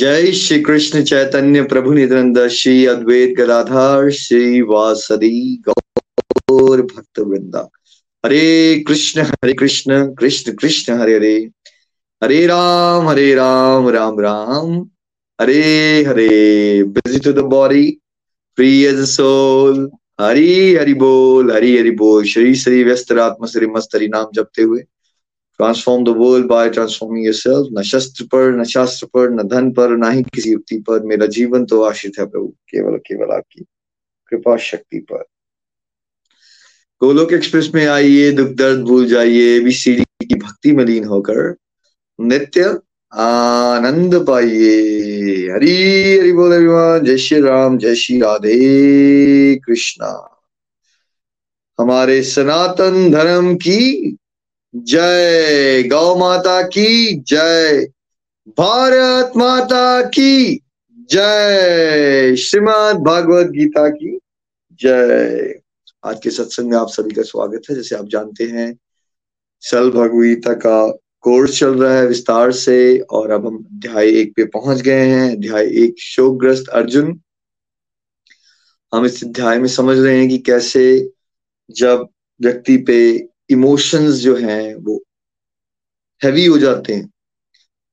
जय श्री कृष्ण चैतन्य प्रभु नित्यानंद श्री अद्वैत गदाधार, श्री वासदी गौर भक्त वृंदा। हरे कृष्ण हरे कृष्ण कृष्ण कृष्ण, हरे हरे। हरे राम हरे Ram Ram Ram. Hare Hare busy to the body free as soul Hari Hari बोल, हरि हरि बोल। श्री श्री व्यस्त आत्मा, श्री मस्त हरि नाम जपते हुए। Transform the world by transforming yourself न शस्त्र पर न शास्त्र पर न धन पर ना ही किसी युक्ति पर मेरा जीवन तो आश्रित है प्रभु केवल केवल आपकी कृपा शक्ति पर गोलोक एक्सप्रेस में आइए दुख दर्द भूल जाइए भी की भक्ति में लीन होकर नित्य आनंद पाइए हरी हरि बोल एवरीवन जय श्री राम जय श्री राधे कृष्णा हमारे सनातन धर्म की जय गौ माता की, जय भारत माता की, जय श्रीमद भागवत गीता की, जय। आज के सत्संग में आप सभी का स्वागत है। जैसे आप जानते हैं, सल भगवगीता का कोर्स चल रहा है विस्तार से, और अब हम अध्याय एक पे पहुँच गए हैं। अध्याय एक, शोकग्रस्त अर्जुन। हम इस अध्याय में समझ रहे हैं कि कैसे जब व्यक्ति पे इमोशंस जो हैं वो हैवी हो जाते हैं।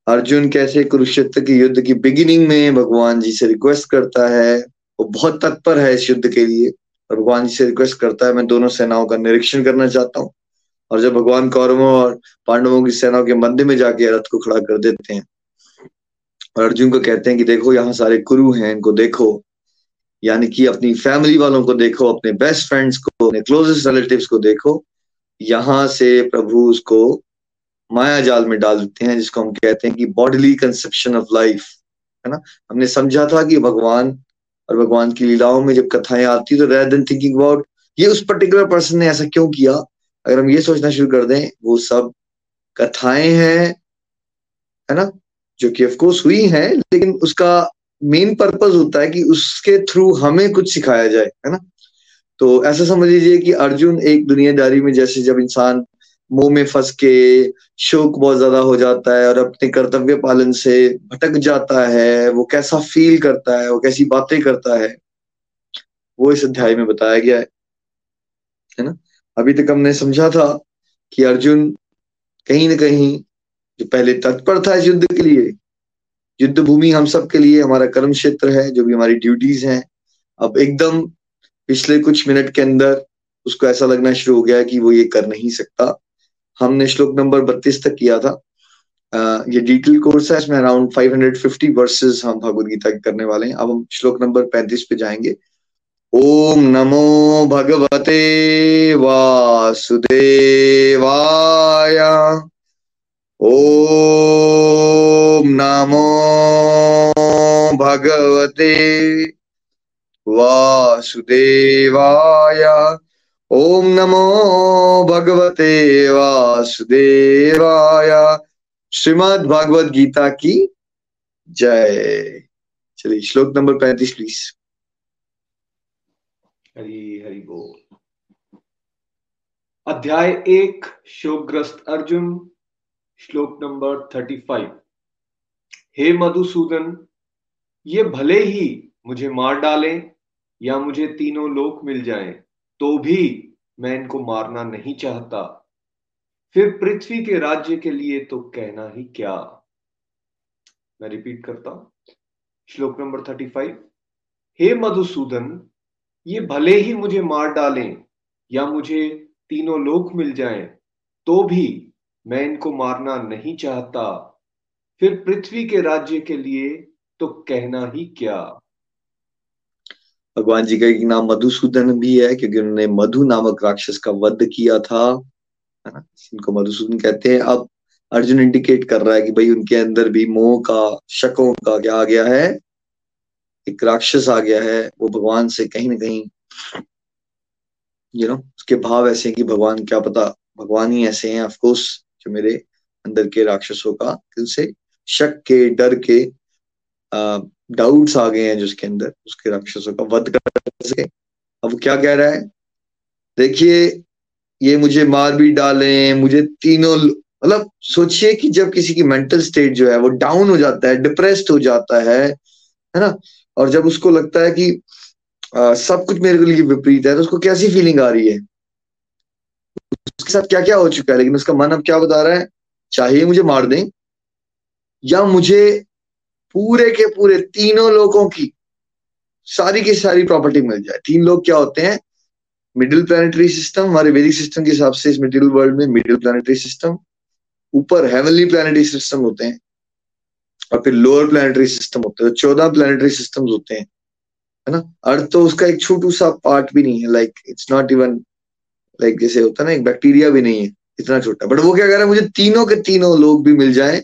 अर्जुन कैसे कुरुक्षेत्र के युद्ध की बिगिनिंग में भगवान जी से रिक्वेस्ट करता है, वो बहुत तत्पर है इस युद्ध के लिए। और भगवान जी से रिक्वेस्ट करता है, मैं दोनों सेनाओं का निरीक्षण करना चाहता हूँ। और जब भगवान कौरवों और पांडवों की सेनाओं के मध्य में जाके रथ को खड़ा कर देते हैं, और अर्जुन को कहते हैं कि देखो, यहाँ सारे कुरु हैं, इनको देखो। यानी कि अपनी फैमिली वालों को देखो, अपने बेस्ट फ्रेंड्स को, अपने क्लोजेस्ट रिलेटिव्स को देखो। यहाँ से प्रभु उसको माया जाल में डाल देते हैं, जिसको हम कहते हैं कि बॉडीली कंसेप्शन ऑफ़ लाइफ है ना? हमने समझा था कि भगवान और भगवान की लीलाओं में जब कथाएँ आती तो रेदर देन थिंकिंग अबाउट ये उस पर्टिकुलर पर्सन ने ऐसा क्यों किया, अगर हम ये सोचना शुरू कर दें, वो सब कथाएँ हैं, है ना? जो कि ऑफकोर्स हुई हैं, लेकिन उसका मेन पर्पज होता है कि उसके थ्रू हमें कुछ सिखाया जाए, है ना? तो ऐसा समझ लीजिए कि अर्जुन एक दुनियादारी में जैसे जब इंसान मुँह में फंस के शोक बहुत ज़्यादा हो जाता है और अपने कर्तव्य पालन से भटक जाता है, वो कैसा फील करता है, वो कैसी बातें करता है, वो इस अध्याय में बताया गया है। है ना? अभी तक हमने समझा था कि अर्जुन कहीं ना कहीं जो पहले तत्पर था युद्ध के लिए, युद्ध भूमि हम सब के लिए हमारा कर्म क्षेत्र है, जो भी हमारी ड्यूटीज़ हैं, अब एकदम पिछले कुछ मिनट के अंदर उसको ऐसा लगना शुरू हो गया कि वो ये कर नहीं सकता। हमने श्लोक नंबर बत्तीस तक किया था। आ, ये डिटेल कोर्स है इसमें अराउंड 550 वर्सेस हम भगवत गीता करने वाले हैं। अब हम श्लोक नंबर 35 पे जाएँगे। ओम नमो भगवते वासुदेवाय। ओम नमो भगवते वासुदेवाय। ओम नमो भगवते वासुदेवाय। श्रीमद भागवत गीता की जय। चलिए, श्लोक नंबर पैंतीस प्लीज़ हरी, हरि बोल। अध्याय एक, शोकग्रस्त अर्जुन, श्लोक नंबर थर्टी फाइव हे मधुसूदन, ये भले ही मुझे मार डालें या मुझे तीनों लोक मिल जाएँ, तो भी मैं इनको मारना नहीं चाहता। फिर पृथ्वी के राज्य के लिए तो कहना ही क्या? मैं रिपीट करता हूँ। श्लोक नंबर थर्टी फाइव हे मधुसूदन ये भले ही मुझे मार डालें या मुझे तीनों लोक मिल जाएँ तो भी मैं इनको मारना नहीं चाहता। फिर पृथ्वी के राज्य के लिए तो कहना ही क्या? भगवान जी का एक नाम मधुसूदन भी है, क्योंकि उन्होंने मधु नामक राक्षस का वध किया था इनको मधुसूदन कहते हैं। अब अर्जुन इंडिकेट कर रहा है कि भाई उनके अंदर भी मोह का, शकों का क्या आ गया है? एक राक्षस आ गया है, वो भगवान से कहीं ना कहीं यू नो उसके भाव ऐसे हैं कि भगवान क्या पता, भगवान ही ऐसे हैं ऑफकोर्स जो मेरे अंदर के राक्षसों का उनसे शक के, डर के डाउट्स आ गए हैं जिसके अंदर उसके राक्षसों का वध कर सके। अब क्या कह रहा है? देखिए ये मुझे मार भी डाले मुझे तीनों मतलब सोचिए कि जब किसी की मेंटल स्टेट जो है वो डाउन हो जाता है डिप्रेस्ड हो जाता है है ना? और जब उसको लगता है कि आ, सब कुछ मेरे लिए विपरीत है तो उसको कैसी फीलिंग आ रही है? उसके साथ क्या क्या हो चुका है? लेकिन उसका मन अब क्या बता रहा है? चाहे मुझे मार दें या मुझे पूरे के पूरे तीनों लोगों की सारी की सारी प्रॉपर्टी मिल जाए। तीन लोग क्या होते हैं? मिडिल प्लानिटरी सिस्टम हमारे वेदिक सिस्टम के हिसाब से इस मिडिल वर्ल्ड में मिडिल प्लानिटरी सिस्टम ऊपर हेवनली प्लानिटरी सिस्टम होते हैं, और फिर लोअर प्लानिटरी सिस्टम होते हैं। चौदह प्लानिटरी सिस्टम होते हैं, है ना? अर्थ तो उसका एक छोटू सा पार्ट भी नहीं है like it's not even like जैसे होता है ना, एक बैक्टीरिया भी नहीं है, इतना छोटा। बट वो क्या कह रहा है? मुझे तीनों के तीनों लोग भी मिल जाए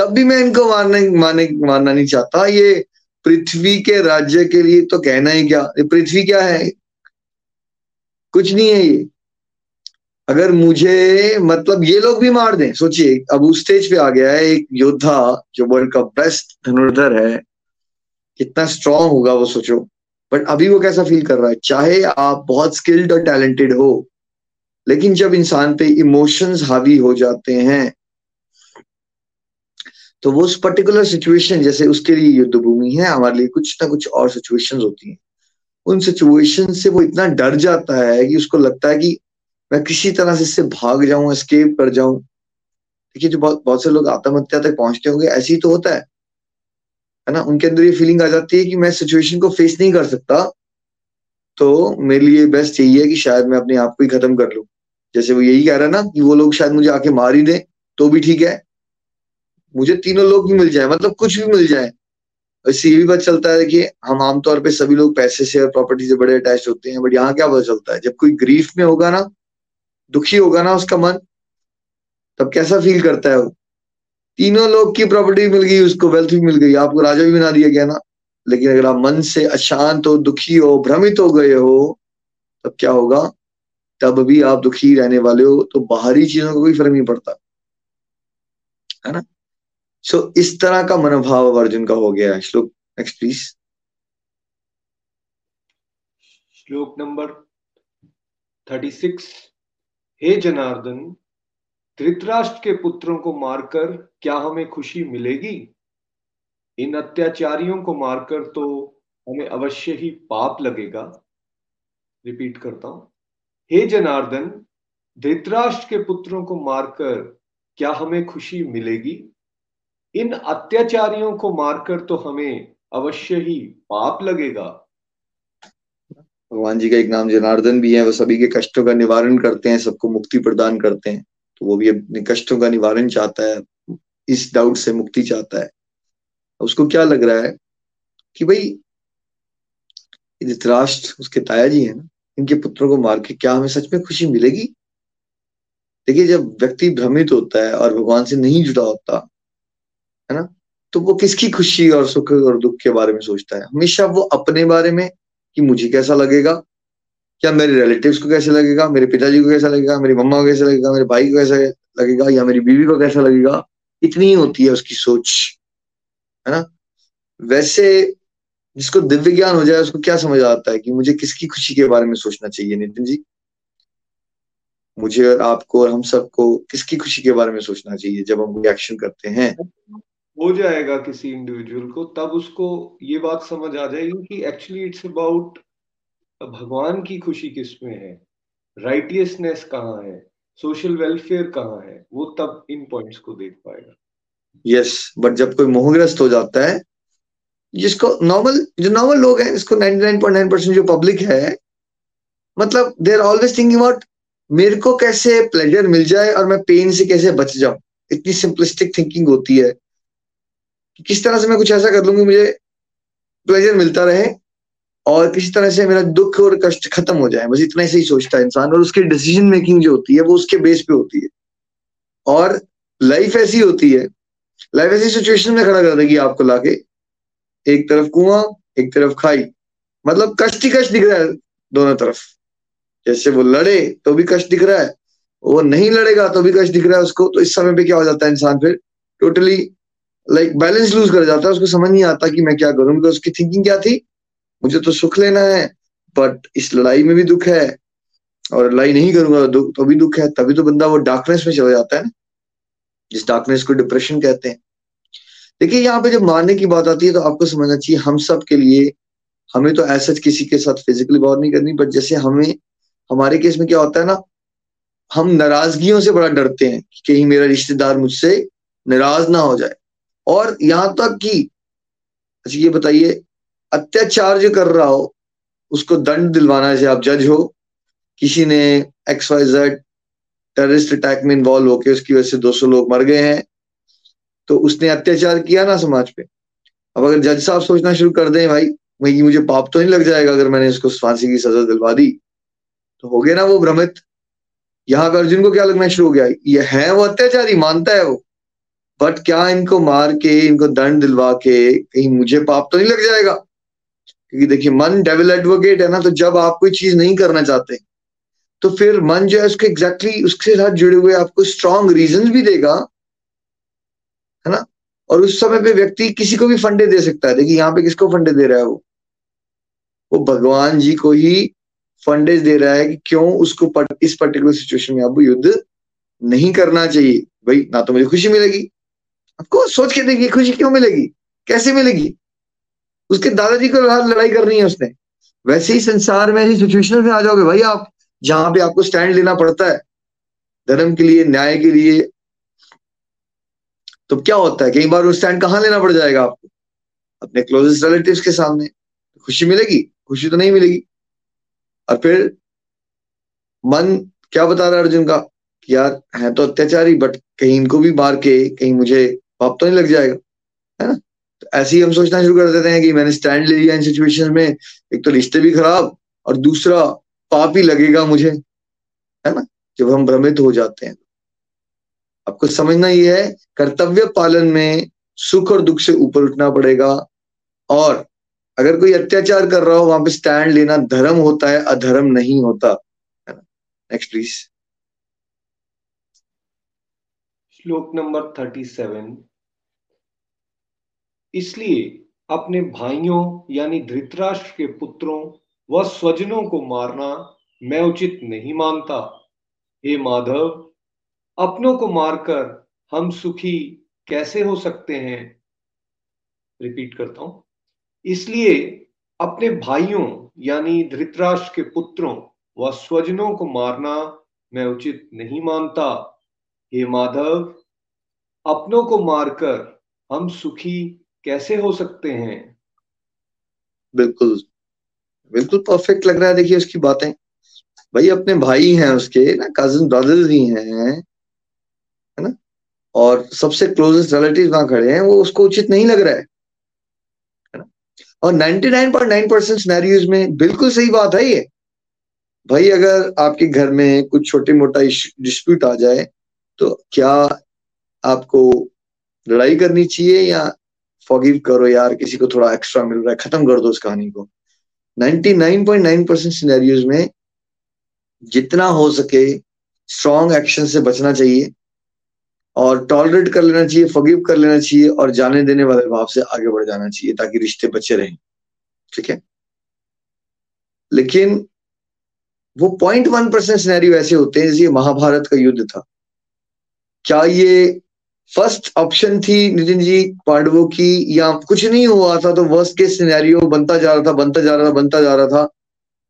तब भी मैं इनको मारने मारने, मारना नहीं चाहता। ये पृथ्वी के राज्य के लिए तो कहना ही क्या? पृथ्वी क्या है? कुछ नहीं है ये। अगर मुझे मतलब ये लोग भी मार दें। सोचिए, अब उस स्टेज पे आ गया है एक योद्धा जो वर्ल्ड का बेस्ट धनुर्धर है। कितना स्ट्रांग होगा वो सोचो। बट अभी वो कैसा फील कर रहा है? चाहे आप बहुत स्किल्ड और टैलेंटेड हो, लेकिन जब इंसान पे इमोशंस हावी हो जाते हैं तो वो उस पर्टिकुलर सिचुएशन जैसे उसके लिए युद्ध भूमि है, हमारे लिए कुछ ना कुछ और सिचुएशन होती हैं। उन सिचुएशन से वो इतना डर जाता है कि उसको लगता है कि मैं किसी तरह से इससे भाग जाऊँ एस्केप कर जाऊँ। देखिए, जो बहुत बहुत से लोग आत्महत्या तक पहुँचते होंगे, ऐसे ही तो होता है। है ना? उनके अंदर ये फीलिंग आ जाती है कि मैं सिचुएशन को फेस नहीं कर सकता। तो मेरे लिए बेस्ट यही है कि शायद मैं अपने आप को ही खत्म कर लू। जैसे वो यही कह रहा है ना कि वो लोग शायद मुझे आके मार ही दे तो भी ठीक है। मुझे तीनों लोग भी मिल जाए मतलब कुछ भी मिल जाए। इससे ये भी पता चलता है कि हम आमतौर पे सभी लोग पैसे से और प्रॉपर्टी से बड़े अटैच होते हैं बट यहाँ क्या पता चलता है? जब कोई ग्रीफ में होगा ना, दुखी होगा ना उसका मन, तब कैसा फील करता है वो? तीनों लोग की प्रॉपर्टी मिल गई, उसको वेल्थ भी मिल गई। आपको राजा भी बना दिया गया ना। लेकिन अगर आप मन से अशांत हो, दुखी हो, भ्रमित हो गए हो, तब क्या होगा? तब भी आप दुखी रहने वाले हो तो बाहरी चीज़ों का कोई फ़र्क नहीं पड़ता। है ना? सो so, इस तरह का मनोभाव अब अर्जुन का हो गया है। श्लोक नेक्स्ट प्लीज़ श्लोक नंबर थर्टी सिक्स हे जनार्दन धृतराष्ट्र के पुत्रों को मारकर क्या हमें खुशी मिलेगी? इन अत्याचारियों को मारकर तो हमें अवश्य ही पाप लगेगा। रिपीट करता हूँ। हे जनार्दन धृतराष्ट्र के पुत्रों को मारकर क्या हमें खुशी मिलेगी? इन अत्याचारियों को मारकर तो हमें अवश्य ही पाप लगेगा। भगवान जी का एक नाम जनार्दन भी है, वो सभी के कष्टों का निवारण करते हैं, सबको मुक्ति प्रदान करते हैं। तो वो भी अपने कष्टों का निवारण चाहता है, इस डाउट से मुक्ति चाहता है। उसको क्या लग रहा है कि भाई धृतराष्ट्र उसके ताया जी है ना, इनके पुत्रों को मार के क्या हमें सच में खुशी मिलेगी? देखिए, जब व्यक्ति भ्रमित होता है और भगवान से नहीं जुड़ा होता है ना? तो वो किसकी खुशी और सुख और दुख के बारे में सोचता है? हमेशा वो अपने बारे में कि मुझे कैसा लगेगा? क्या मेरे रिलेटिव्स को कैसे लगेगा? मेरे पिताजी को कैसा लगेगा? मेरी मम्मा को कैसा लगेगा? मेरे भाई को कैसा लगेगा? या मेरी बीवी को कैसा लगेगा? इतनी ही होती है उसकी सोच, है ना? वैसे जिसको दिव्य ज्ञान हो जाए, उसको क्या समझ आता है कि मुझे किसकी खुशी के बारे में सोचना चाहिए, नितिन जी? मुझे और आपको और हम सबको किसकी खुशी के बारे में सोचना चाहिए जब हम एक्शन करते हैं? हो जाएगा किसी इंडिविजुअल को तब उसको ये बात समझ आ जाएगी कि एक्चुअली इट्स अबाउट भगवान की खुशी किसमें है राइटियसनेस कहाँ है सोशल वेलफेयर कहाँ है वो तब इन पॉइंट्स को देख पाएगा। यस yes, बट जब कोई मोहग्रस्त हो जाता है जिसको नॉर्मल जो नॉर्मल लोग हैं इसको 99.9 परसेंट जो पब्लिक है मतलब they are always thinking about मेरे को कैसे प्लेजर मिल जाए और मैं पेन से कैसे बच जाऊँ? इतनी सिंपलिस्टिक थिंकिंग होती है। कि किस तरह से मैं कुछ ऐसा कर लूँगी, मुझे प्लेजर मिलता रहे और किसी तरह से मेरा दुख और कष्ट खत्म हो जाए। बस इतना ही सही सोचता है इंसान और उसकी डिसीज़न मेकिंग जो होती है, वो उसके बेस पे होती है। और लाइफ ऐसी होती है लाइफ ऐसी सिचुएशन में खड़ा कर देगी आपको लाके। एक तरफ़ कुआँ, एक तरफ़ खाई। मतलब कष्ट ही कष्ट दिख रहा है दोनों तरफ़। जैसे वो लड़े तो भी कष्ट दिख रहा है, वो नहीं लड़ेगा तो भी कष्ट दिख रहा है उसको। तो इस समय पे क्या हो जाता है इंसान फिर? टोटली लाइक बैलेंस लूज कर जाता है उसको समझ नहीं आता कि मैं क्या करूँ। बिकॉज़ उसकी थिंकिंग क्या थी? मुझे तो सुख लेना है बट इस लड़ाई में भी दुख है और लड़ाई नहीं करूँगा तो, तो भी दुख है तभी तो बंदा वो डार्कनेस में चला जाता है ना जिस डार्कनेस को डिप्रेशन कहते हैं। देखिए यहाँ पे जब मारने की बात आती है तो आपको समझना चाहिए हम सब के लिए हमें तो ऐसा किसी के साथ फिजिकली वॉर नहीं करनी बट जैसे हमें हमारे केस में क्या होता है ना हम नाराजगियों से बड़ा डरते हैं कि कहीं मेरा रिश्तेदार मुझसे नाराज़ ना हो जाए। और यहाँ तक कि अच्छा ये बताइए अत्याचार जो कर रहा हो, उसको दंड दिलवाना जैसे आप जज हो, किसी ने X Y Z terrorist attack में इन्वॉल्व होकर उसकी वजह से 200 लोग मर गए हैं तो उसने अत्याचार किया ना समाज पे? अब अगर जज साहब सोचना शुरू कर दें, भाई वही मुझे पाप तो नहीं लग जाएगा अगर मैंने इसको फांसी की सजा दिलवा दी। तो हो गया ना वो भ्रमित। यहाँ अर्जुन को क्या लगना शुरू हो गया? ये है वो अत्याचारी, मानता है वो। बट क्या इनको मार के इनको दंड दिलवा के कहीं मुझे पाप तो नहीं लग जाएगा? क्योंकि देखिए मन डेविल एडवोकेट है ना तो जब आप कोई चीज़ नहीं करना चाहते तो फिर मन जो है उसके एग्जैक्टली exactly उसके साथ जुड़े हुए आपको स्ट्रॉन्ग रीजन भी देगा है ना? और उस समय पे व्यक्ति किसी को भी फंडे दे सकता है। देखिए यहाँ पे किसको फंडे दे रहा है वो? वो भगवान जी को ही फंडेज दे रहा है कि क्यों उसको पट, इस पर्टिकुलर सिचुएशन में आपको युद्ध नहीं करना चाहिए। भाई ना तो मुझे खुशी मिलेगी। आपको सोच के देखिए, खुशी क्यों मिलेगी? कैसे मिलेगी? उसके दादाजी को लड़ाई करनी है उसने। वैसे ही संसार में ऐसी सिचुएशन में आ जाओगे भाई आप, जहाँ पे आपको स्टैंड लेना पड़ता है, धर्म के लिए, न्याय के लिए। तो क्या होता है? कई बार वो स्टैंड कहाँ लेना पड़ जाएगा आपको? अपने क्लोजेस्ट रिलेटिव के सामने। खुशी मिलेगी? खुशी तो नहीं मिलेगी। और फिर मन क्या बता रहा है अर्जुन का? कि यार, है तो अत्याचारी बट कहीं इनको भी मार के, कहीं मुझे पाप तो नहीं लग जाएगा, है ना? तो ऐसे ही हम सोचना शुरू कर देते हैं कि मैंने स्टैंड ले लिया इन सिचुएशन में, एक तो रिश्ते भी खराब और दूसरा पाप ही लगेगा मुझे, है ना? जब हम भ्रमित हो जाते हैं। आपको समझना ये है, कर्तव्य पालन में सुख और दुख से ऊपर उठना पड़ेगा और अगर कोई अत्याचार कर रहा हो, वहाँ पे स्टैंड लेना धर्म होता है, अधर्म नहीं होता, है ना? नेक्स्ट प्लीज़ श्लोक नंबर थर्टी सेवन इसलिए अपने भाइयों, यानी धृतराष्ट्र के पुत्रों व स्वजनों को मारना मैं उचित नहीं मानता। हे माधव, अपनों को मारकर हम सुखी कैसे हो सकते हैं? रिपीट करता हूँ। इसलिए अपने भाइयों, यानी धृतराष्ट्र के पुत्रों व स्वजनों को मारना मैं उचित नहीं मानता। हे माधव, अपनों को मारकर हम सुखी कैसे हो सकते हैं? बिल्कुल। बिल्कुल परफेक्ट लग रहा है, देखिए उसकी बातें। भाई, अपने भाई हैं उसके, ना कजिन ब्रदर्स ही हैं, है ना? और सबसे क्लोजेस्ट रिलेटिव वहाँ खड़े हैं, वो उसको उचित नहीं लग रहा है और 99.9 परसेंट सिनेरियोज में बिल्कुल सही बात है ये। भाई, अगर आपके घर में कुछ छोटे मोटा डिस्प्यूट आ जाए तो क्या आपको लड़ाई करनी चाहिए या फॉगिव करो यार, किसी को थोड़ा एक्स्ट्रा मिल रहा है, खत्म कर दो उस कहानी को। 99.9 परसेंट सिनेरियोज में जितना हो सके स्ट्रॉन्ग एक्शन से बचना चाहिए और टॉलरेट कर लेना चाहिए फॉगिव कर लेना चाहिए और जाने देने वाले भाव से आगे बढ़ जाना चाहिए ताकि रिश्ते बचे रहें। ठीक है? लेकिन वो पॉइंट वन परसेंट सिनेरियो ऐसे होते हैं, जैसे महाभारत का युद्ध था। क्या ये फ़र्स्ट ऑप्शन थी नितिन जी, पांडवों की, या कुछ नहीं हुआ था तो वर्स्ट के सिनेरियो बनता जा रहा था, बनता जा रहा था, बनता जा रहा था।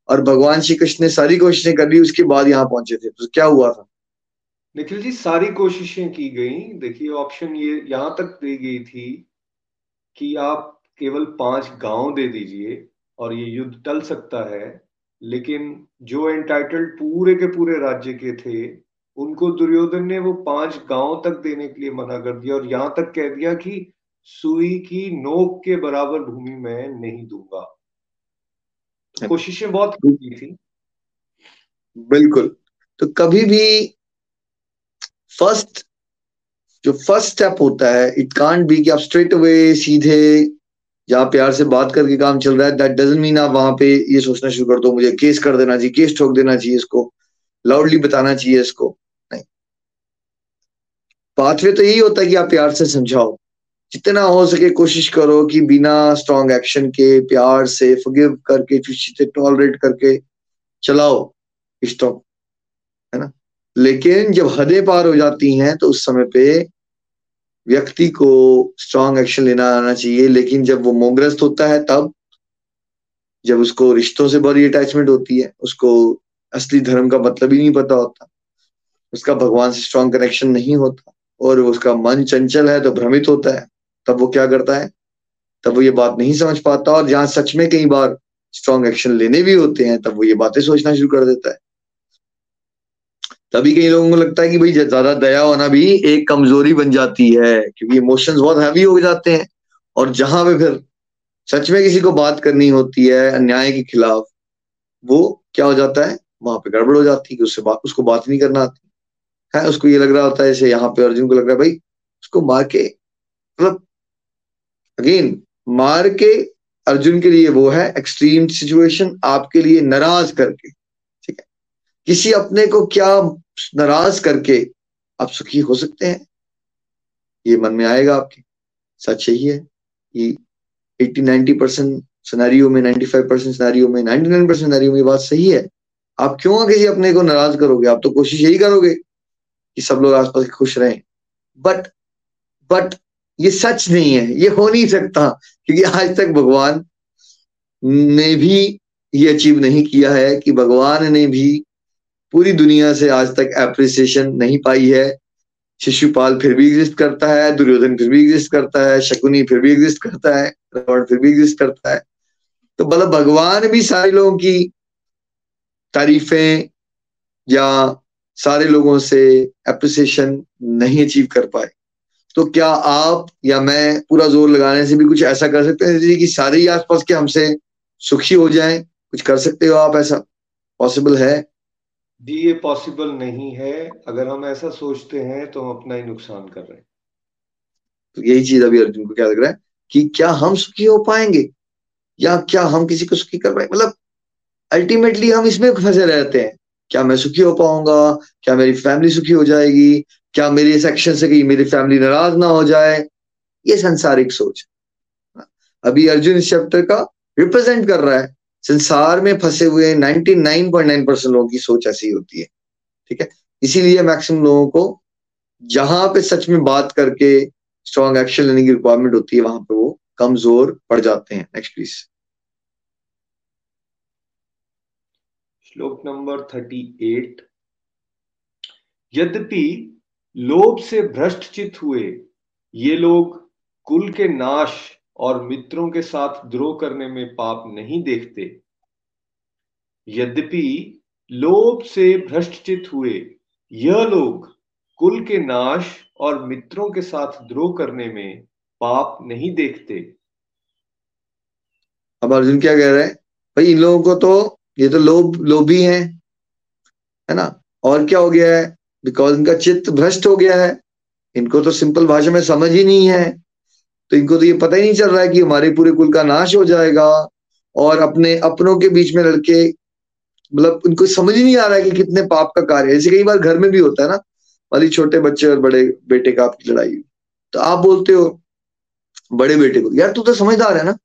और भगवान श्री कृष्ण ने सारी कोशिशें कर ली, उसके बाद यहाँ पहुँचे थे। तो क्या हुआ था? निखिल जी, सारी कोशिशें की गई। देखिए ऑप्शन ये यहाँ तक दी गई थी कि आप केवल पाँच गाँव दे दीजिए और ये युद्ध टल सकता है। लेकिन जो एंटाइटल्ड पूरे के पूरे राज्य के थे उनको दुर्योधन ने वो पाँच गाँव तक देने के लिए मना कर दिया और यहाँ तक कह दिया कि सुई की नोक के बराबर भूमि मैं नहीं दूँगा। तो कोशिशें बहुत की थी। बिल्कुल। तो कभी भी फ़र्स्ट जो फ़र्स्ट स्टेप होता है इट कांट बी कि आप स्ट्रेट अवे सीधे जहाँ प्यार से बात करके काम चल रहा है। दैट डजंट मीन आप वहाँ पे ये सोचना शुरू कर दो, मुझे केस कर देना चाहिए केस ठोक देना चाहिए इसको। लाउडली बताना चाहिए इसको। नहीं। पाथवे तो यही होता है कि आप प्यार से समझाओ। जितना हो सके कोशिश करो कि बिना स्ट्रॉन्ग एक्शन के, प्यार से फगिव करके टॉलरेट करके चलाओ। रिश्तों है ना? लेकिन जब हदें पार हो जाती हैं तो उस समय पे व्यक्ति को स्ट्रांग एक्शन लेना आना चाहिए। लेकिन जब वो मोग्रस्त होता है, तब जब उसको रिश्तों से बड़ी अटैचमेंट होती है, उसको असली धर्म का मतलब ही नहीं पता होता। उसका भगवान से स्ट्रांग कनेक्शन नहीं होता। और उसका मन चंचल है तो भ्रमित होता है। तब वो क्या करता है? तब वो ये बात नहीं समझ पाता और जहाँ सच में कई बार स्ट्रांग एक्शन लेने भी होते हैं, तब वो ये बातें सोचना शुरू कर देता है। तभी कई लोगों को लगता है कि भाई, ज़्यादा दया होना भी एक कमज़ोरी बन जाती है, क्योंकि इमोशंस बहुत हैवी हो जाते हैं। और जहाँ पे फिर सच में किसी को बात करनी होती है, अन्याय के खिलाफ, वो क्या हो जाता है? वहाँ पे गड़बड़ हो जाती है उससे बात उसको बात नहीं करना आती। है, उसको ये लग रहा होता है, जैसे यहाँ पे अर्जुन को लग रहा है, भाई, उसको मार के मतलब अगेन मार के अर्जुन के लिए वो है एक्सट्रीम सिचुएशन आपके लिए नाराज़ करके, ठीक है? किसी अपने को क्या नाराज़ करके आप सुखी हो सकते हैं? ये मन में आएगा आपके। सच यही है कि 80 90 परसेंट सिनेरियो में 95 परसेंट सिनेरियो में 99 परसेंट सिनेरियो में बात सही है। आप क्यों किसी अपने को नाराज़ करोगे? आप तो कोशिश यही करोगे कि सब लोग आसपास खुश रहें। बट बट ये सच नहीं है। ये हो नहीं सकता, क्योंकि आज तक भगवान ने भी ये अचीव नहीं किया है कि भगवान ने भी पूरी दुनिया से आज तक एप्रिसिएशन नहीं पाई है। शिशुपाल फिर भी एग्जिस्ट करता है, दुर्योधन फिर भी एग्जिस्ट करता है, शकुनी फिर भी एग्जिस्ट करता है, रावण फिर भी एग्जिस्ट करता है। तो मतलब भगवान भी सारे लोगों की तारीफें या सारे लोगों से एप्रिसिएशन नहीं अचीव कर पाए। तो क्या आप या मैं पूरा ज़ोर लगाने से भी कुछ ऐसा कर सकते हैं कि सारे ही आसपास के हमसे सुखी हो जाएँ? कुछ कर सकते हो आप ऐसा? पॉसिबल है? जी ये पॉसिबल नहीं है। अगर हम ऐसा सोचते हैं तो हम अपना ही नुकसान कर रहे हैं। तो यही चीज़ अभी अर्जुन को क्या लग रहा है कि क्या हम सुखी हो पाएँगे? या क्या हम किसी को सुखी कर पाएँगे? मतलब अल्टीमेटली हम इसमें फंसे रहते हैं। क्या मैं सुखी हो पाऊँगा? क्या मेरी फैमिली सुखी हो जाएगी? क्या मेरे इस एक्शन से कहीं मेरी फैमिली नाराज़ ना हो जाए? ये संसारिक सोच अभी अर्जुन इस चैप्टर का रिप्रेजेंट कर रहा है। संसार में फंसे हुए 99.9 परसेंट लोगों की सोच ऐसी होती है। ठीक है? इसीलिए मैक्सिमम लोगों को जहाँ पे सच में बात करके स्ट्रॉन्ग एक्शन लेने की रिक्वायरमेंट होती है, वहाँ पे वो कमज़ोर पड़ जाते हैं। नेक्स्ट प्लीज़ श्लोक नंबर थर्टी एट। यद्यपि लोभ से भ्रष्ट चित हुए, ये लोग कुल के नाश और मित्रों के साथ द्रोह करने में पाप नहीं देखते। यद्यपि लोभ से भ्रष्टचित हुए, यह लोग कुल के नाश और मित्रों के साथ द्रोह करने में पाप नहीं देखते। अब अर्जुन क्या कह रहे हैं? भाई इन लोगों को तो ये तो लोभ, लोभी हैं, है ना? और क्या हो गया है? बिकॉज़ इनका चित्त भ्रष्ट हो गया है। इनको तो सिंपल भाषा में समझ ही नहीं है। तो इनको तो ये पता ही नहीं चल रहा है कि हमारे पूरे कुल का नाश हो जाएगा। और अपने अपनों के बीच में लड़के मतलब उनको समझ ही नहीं आ रहा है कि कितने पाप का कार्य है। जैसे कई बार घर में भी होता है ना, वाली छोटे बच्चे और बड़े बेटे का आपकी लड़ाई। तो आप बोलते हो, बड़े बेटे को, यार तू तो समझदार है ना?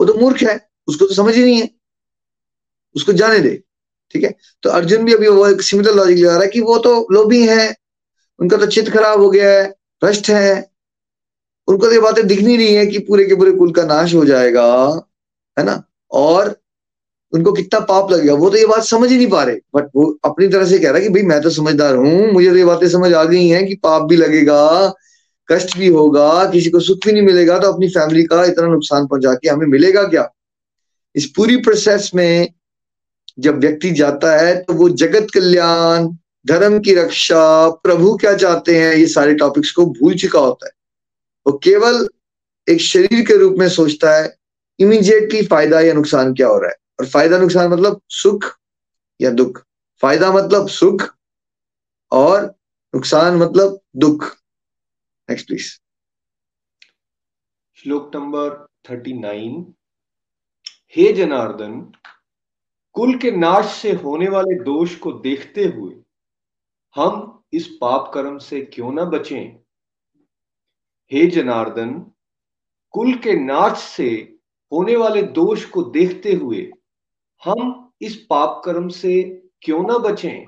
वो तो मूर्ख है, उसको तो समझ ही नहीं है। उसको जाने दे, ठीक है? तो अर्जुन भी अभी वो एक सिमिलर लॉजिक लगा रहा है कि वो तो लोभी है, उनका तो चित्त खराब हो गया है, भ्रष्ट है। उनको तो ये बातें दिख नहीं रही है कि पूरे के पूरे कुल का नाश हो जाएगा, है ना? और उनको कितना पाप लगेगा वो तो ये बात समझ ही नहीं पा रहे। बट वो अपनी तरह से कह रहा है कि भाई, मैं तो समझदार हूँ, मुझे तो ये बातें समझ आ गई हैं कि पाप भी लगेगा, कष्ट भी होगा, किसी को सुख भी नहीं मिलेगा तो अपनी फैमिली का इतना नुकसान पहुँचा के हमें मिलेगा क्या? इस पूरी प्रोसेस में जब व्यक्ति जाता है तो वो जगत कल्याण, धर्म की रक्षा, प्रभु क्या चाहते हैं, ये सारे टॉपिक्स को भूल चुका होता है। वो केवल एक शरीर के रूप में सोचता है इमीडिएटली फ़ायदा या नुकसान क्या हो रहा है? और फ़ायदा नुकसान मतलब सुख या दुख? फ़ायदा मतलब सुख और नुकसान मतलब दुख। नेक्स्ट प्लीज़ श्लोक नंबर थर्टी नाइन। हे जनार्दन कुल के नाश से होने वाले दोष को देखते हुए हम इस पाप कर्म से क्यों ना बचें? हे जनार्दन, कुल के नाश से होने वाले दोष को देखते हुए हम इस पाप कर्म से क्यों ना बचें?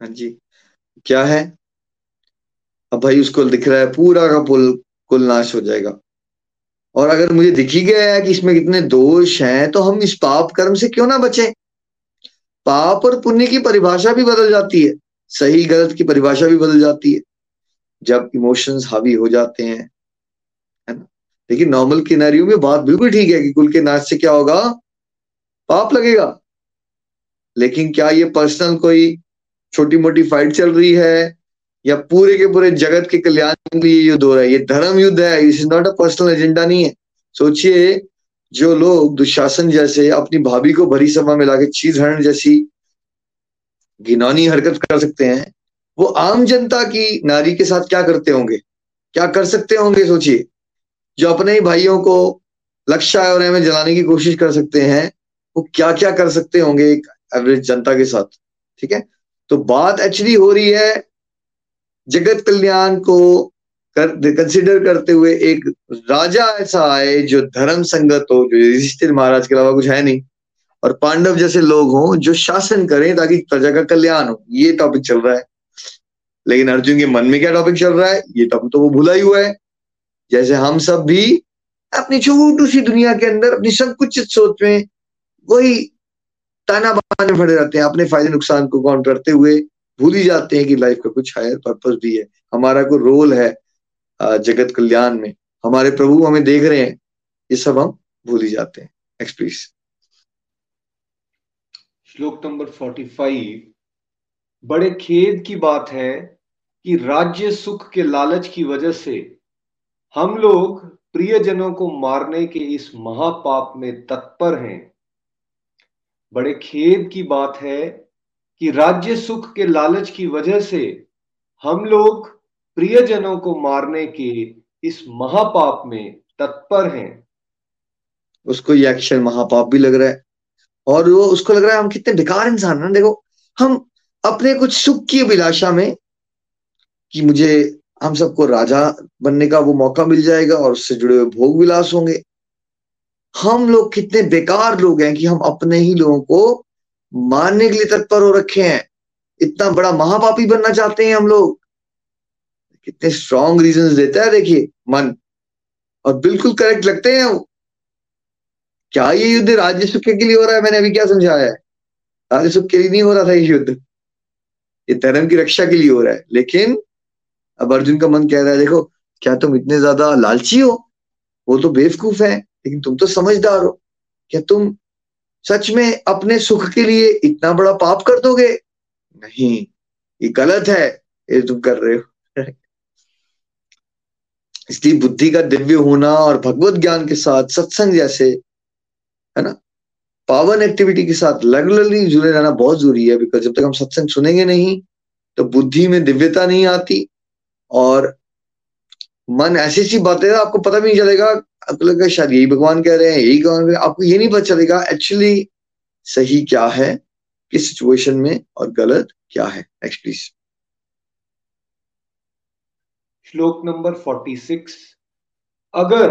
हाँ जी। क्या है? अब भाई उसको दिख रहा है पूरा का पुल कुल नाश हो जाएगा। और अगर मुझे दिख गया है कि इसमें कितने दोष हैं तो हम इस पाप कर्म से क्यों ना बचें? पाप और पुण्य की परिभाषा भी बदल जाती है। सही गलत की परिभाषा भी बदल जाती है। जब इमोशंस हावी हो जाते हैं, है ना? लेकिन नॉर्मल किनारियों में बात बिल्कुल ठीक है कि कुल के नाश से क्या होगा? पाप लगेगा। लेकिन क्या ये पर्सनल कोई छोटी मोटी फाइट चल रही है? या पूरे के पूरे जगत के कल्याण के लिए युद्ध हो रहा है। ये धर्म युद्ध है। इस नॉट अ पर्सनल एजेंडा नहीं है। सोचिए, जो लोग दुशासन जैसे अपनी भाभी को भरी सभा में लाके चीज़ हरण जैसी घिनौनी हरकत कर सकते हैं, वो आम जनता की नारी के साथ क्या करते होंगे? क्या कर सकते होंगे? सोचिए। जो अपने ही भाइयों को लक्ष्य और में जलाने की कोशिश कर सकते हैं, वो क्या क्या कर सकते होंगे एक एवरेज जनता के साथ? ठीक है? तो बात एक्चुअली हो रही है जगत कल्याण को कर कंसिडर करते हुए एक राजा ऐसा आए जो धर्म संगत हो, जो युधिष्ठिर महाराज के अलावा कुछ है नहीं। और पांडव जैसे लोग हों जो शासन करें ताकि प्रजा का कल्याण हो। ये टॉपिक चल रहा है। लेकिन अर्जुन के मन में क्या टॉपिक चल रहा है? ये टॉपिक तो वो भूला ही हुआ है। जैसे हम सब भी अपनी छोटू सी दुनिया के अंदर, अपनी संकुचित सोच में वही ताना बाना फड़े रहते हैं, अपने फ़ायदे नुकसान को काउंट करते हुए। भूल ही जाते हैं कि लाइफ का कुछ हायर पर्पज भी है। हमारा कोई रोल है जगत कल्याण में। हमारे प्रभु हमें देख रहे हैं। ये सब हम भूल ही जाते हैं। नेक्स्ट प्लीज़ श्लोक नंबर फोर्टी फाइव बड़े खेद की बात है कि राज्य सुख के लालच की वजह से हम लोग प्रियजनों को मारने के इस महापाप में तत्पर हैं। बड़े खेद की बात है कि राज्य सुख के लालच की वजह से हम लोग प्रियजनों को मारने के इस महापाप में तत्पर हैं। उसको ये एक्शन महापाप भी लग रहा है। और वो, उसको लग रहा है हम कितने बेकार इंसान हैं देखो, हम अपने कुछ सुख की अभिलाषा में कि मुझे, हम सबको राजा बनने का वो मौका मिल जाएगा और उससे जुड़े हुए भोग विलास होंगे। हम लोग कितने बेकार लोग हैं कि हम अपने ही लोगों को मारने के लिए तत्पर हो रखे हैं। इतना बड़ा महापापी बनना चाहते हैं हम लोग। कितने स्ट्रॉन्ग रीजन देता है, देखिए, मन। और बिल्कुल करेक्ट लगते हैं क्या ये युद्ध राज्य सुख के लिए हो रहा है? मैंने अभी क्या समझाया है? राज्य सुख के लिए नहीं हो रहा था ये युद्ध। ये धर्म की रक्षा के लिए हो रहा है। लेकिन अब अर्जुन का मन कह रहा है, देखो, क्या तुम इतने ज़्यादा लालची हो? वो तो बेवकूफ़ है, लेकिन तुम तो समझदार हो। क्या तुम सच में अपने सुख के लिए इतना बड़ा पाप कर दोगे? नहीं, ये गलत है, ये तुम कर रहे हो। इसलिए बुद्धि का दिव्य होना और भगवत ज्ञान के साथ, सत्संग जैसे, है ना? पावन एक्टिविटी के साथ रेगुलरली जुड़े रहना बहुत ज़रूरी है बिकॉज़ जब तक हम सत्संग सुनेंगे नहीं तो बुद्धि में दिव्यता नहीं आती और मन ऐसी ऐसी बातें आपको पता भी नहीं चलेगा। आपको लगेगा शायद यही भगवान कह रहे हैं, यही भगवान आपको ये नहीं पता चलेगा एक्चुअली सही क्या है, किस सिचुएशन में और गलत क्या है। नेक्स्ट प्लीज़ श्लोक नंबर फोर्टी सिक्स अगर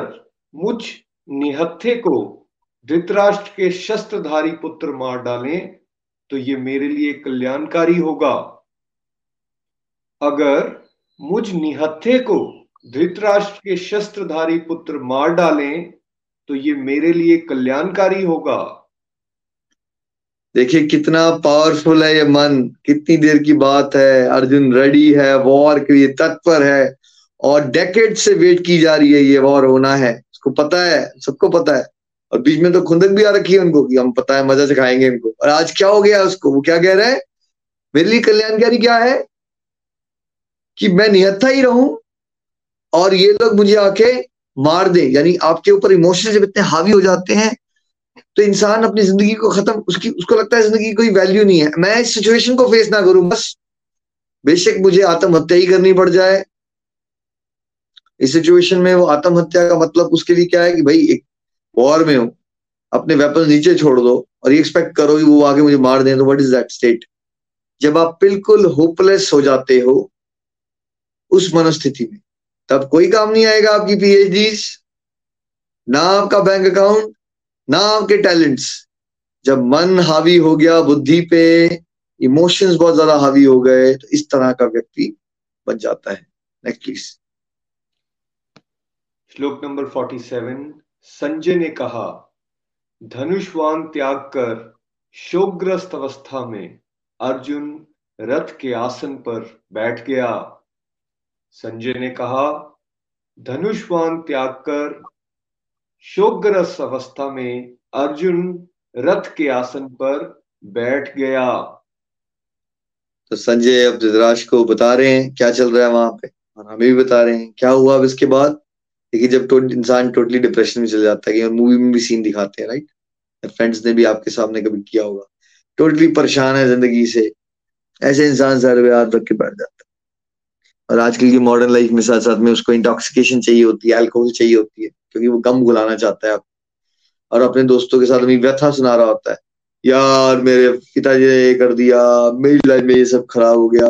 मुझ निहत्थे को धृतराष्ट्र के शस्त्रधारी पुत्र मार डालें तो ये मेरे लिए कल्याणकारी होगा। अगर मुझ निहत्थे को धृतराष्ट्र के शस्त्रधारी पुत्र मार डालें तो ये मेरे लिए कल्याणकारी होगा। देखिए, कितना पावरफुल है ये मन। कितनी देर की बात है। अर्जुन रेडी है वॉर के लिए तत्पर है, और डेकेड से वेट की जा रही है, ये वॉर होना है। उसको पता है, सबको पता है। और बीच में तो खुंदक भी आ रखी है उनको कि हम पता है, मज़ा से खाएँगे इनको। और आज क्या हो गया उसको? वो क्या कह रहे हैं? मेरे लिए कल्याणकारी क्या है? कि मैं निहत्था ही रहूँ और ये लोग मुझे आके मार दे, यानी आपके ऊपर इमोशन जब इतने हावी हो जाते हैं तो इंसान अपनी ज़िंदगी को खत्म, उसकी, उसको लगता है ज़िंदगी की कोई वैल्यू नहीं है। मैं इस सिचुएशन को फेस ना करूँ, बस। बेशक मुझे आत्महत्या ही करनी पड़ जाए। इस सिचुएशन में वो आत्महत्या का मतलब उसके लिए क्या है कि भाई, एक वॉर में हो। अपने वेपन नीचे छोड़ दो और ये एक्सपेक्ट करो कि वो आगे मुझे मार दें तो व्हाट इज़ दैट स्टेट जब आप बिल्कुल होपलेस हो जाते हो, उस मनस्थिति में। तब कोई काम नहीं आएगा आपकी पीएचडी ना आपका बैंक अकाउंट ना आपके टैलेंट्स जब मन हावी हो गया बुद्धि पे इमोशंस बहुत ज़्यादा हावी हो गए तो इस तरह का व्यक्ति बन जाता है। नेक्स्ट प्लीज़ श्लोक नंबर 47 संजय ने कहा धनुष्वान त्याग कर शोकग्रस्त अवस्था में अर्जुन रथ के आसन पर बैठ गया। संजय ने कहा, धनुष्वान त्याग कर शोकग्रस्त अवस्था में अर्जुन रथ के आसन पर बैठ गया। तो संजय अब धृतराज को बता रहे हैं, क्या चल रहा है वहाँ पे? और हमें भी बता रहे हैं, क्या हुआ अब इसके बाद? देखिए, जब तो इंसान टोटली डिप्रेशन में चल जाता है मूवी में भी सीन दिखाते हैं राइट फ्रेंड्स ने भी आपके सामने कभी किया होगा। टोटली परेशान है ज़िंदगी से। ऐसे इंसान सर पे हाथ रख के बैठ जाते है। और आजकल की मॉडर्न लाइफ में साथ साथ में उसको इंटॉक्सिकेशन चाहिए होती है अल्कोहल चाहिए होती है, क्योंकि वो गम बुलाना चाहता है और अपने दोस्तों के साथ व्यथा सुना रहा होता है, यार, मेरे पिताजी ने ये कर दिया, मेरी लाइफ में ये सब खराब हो गया,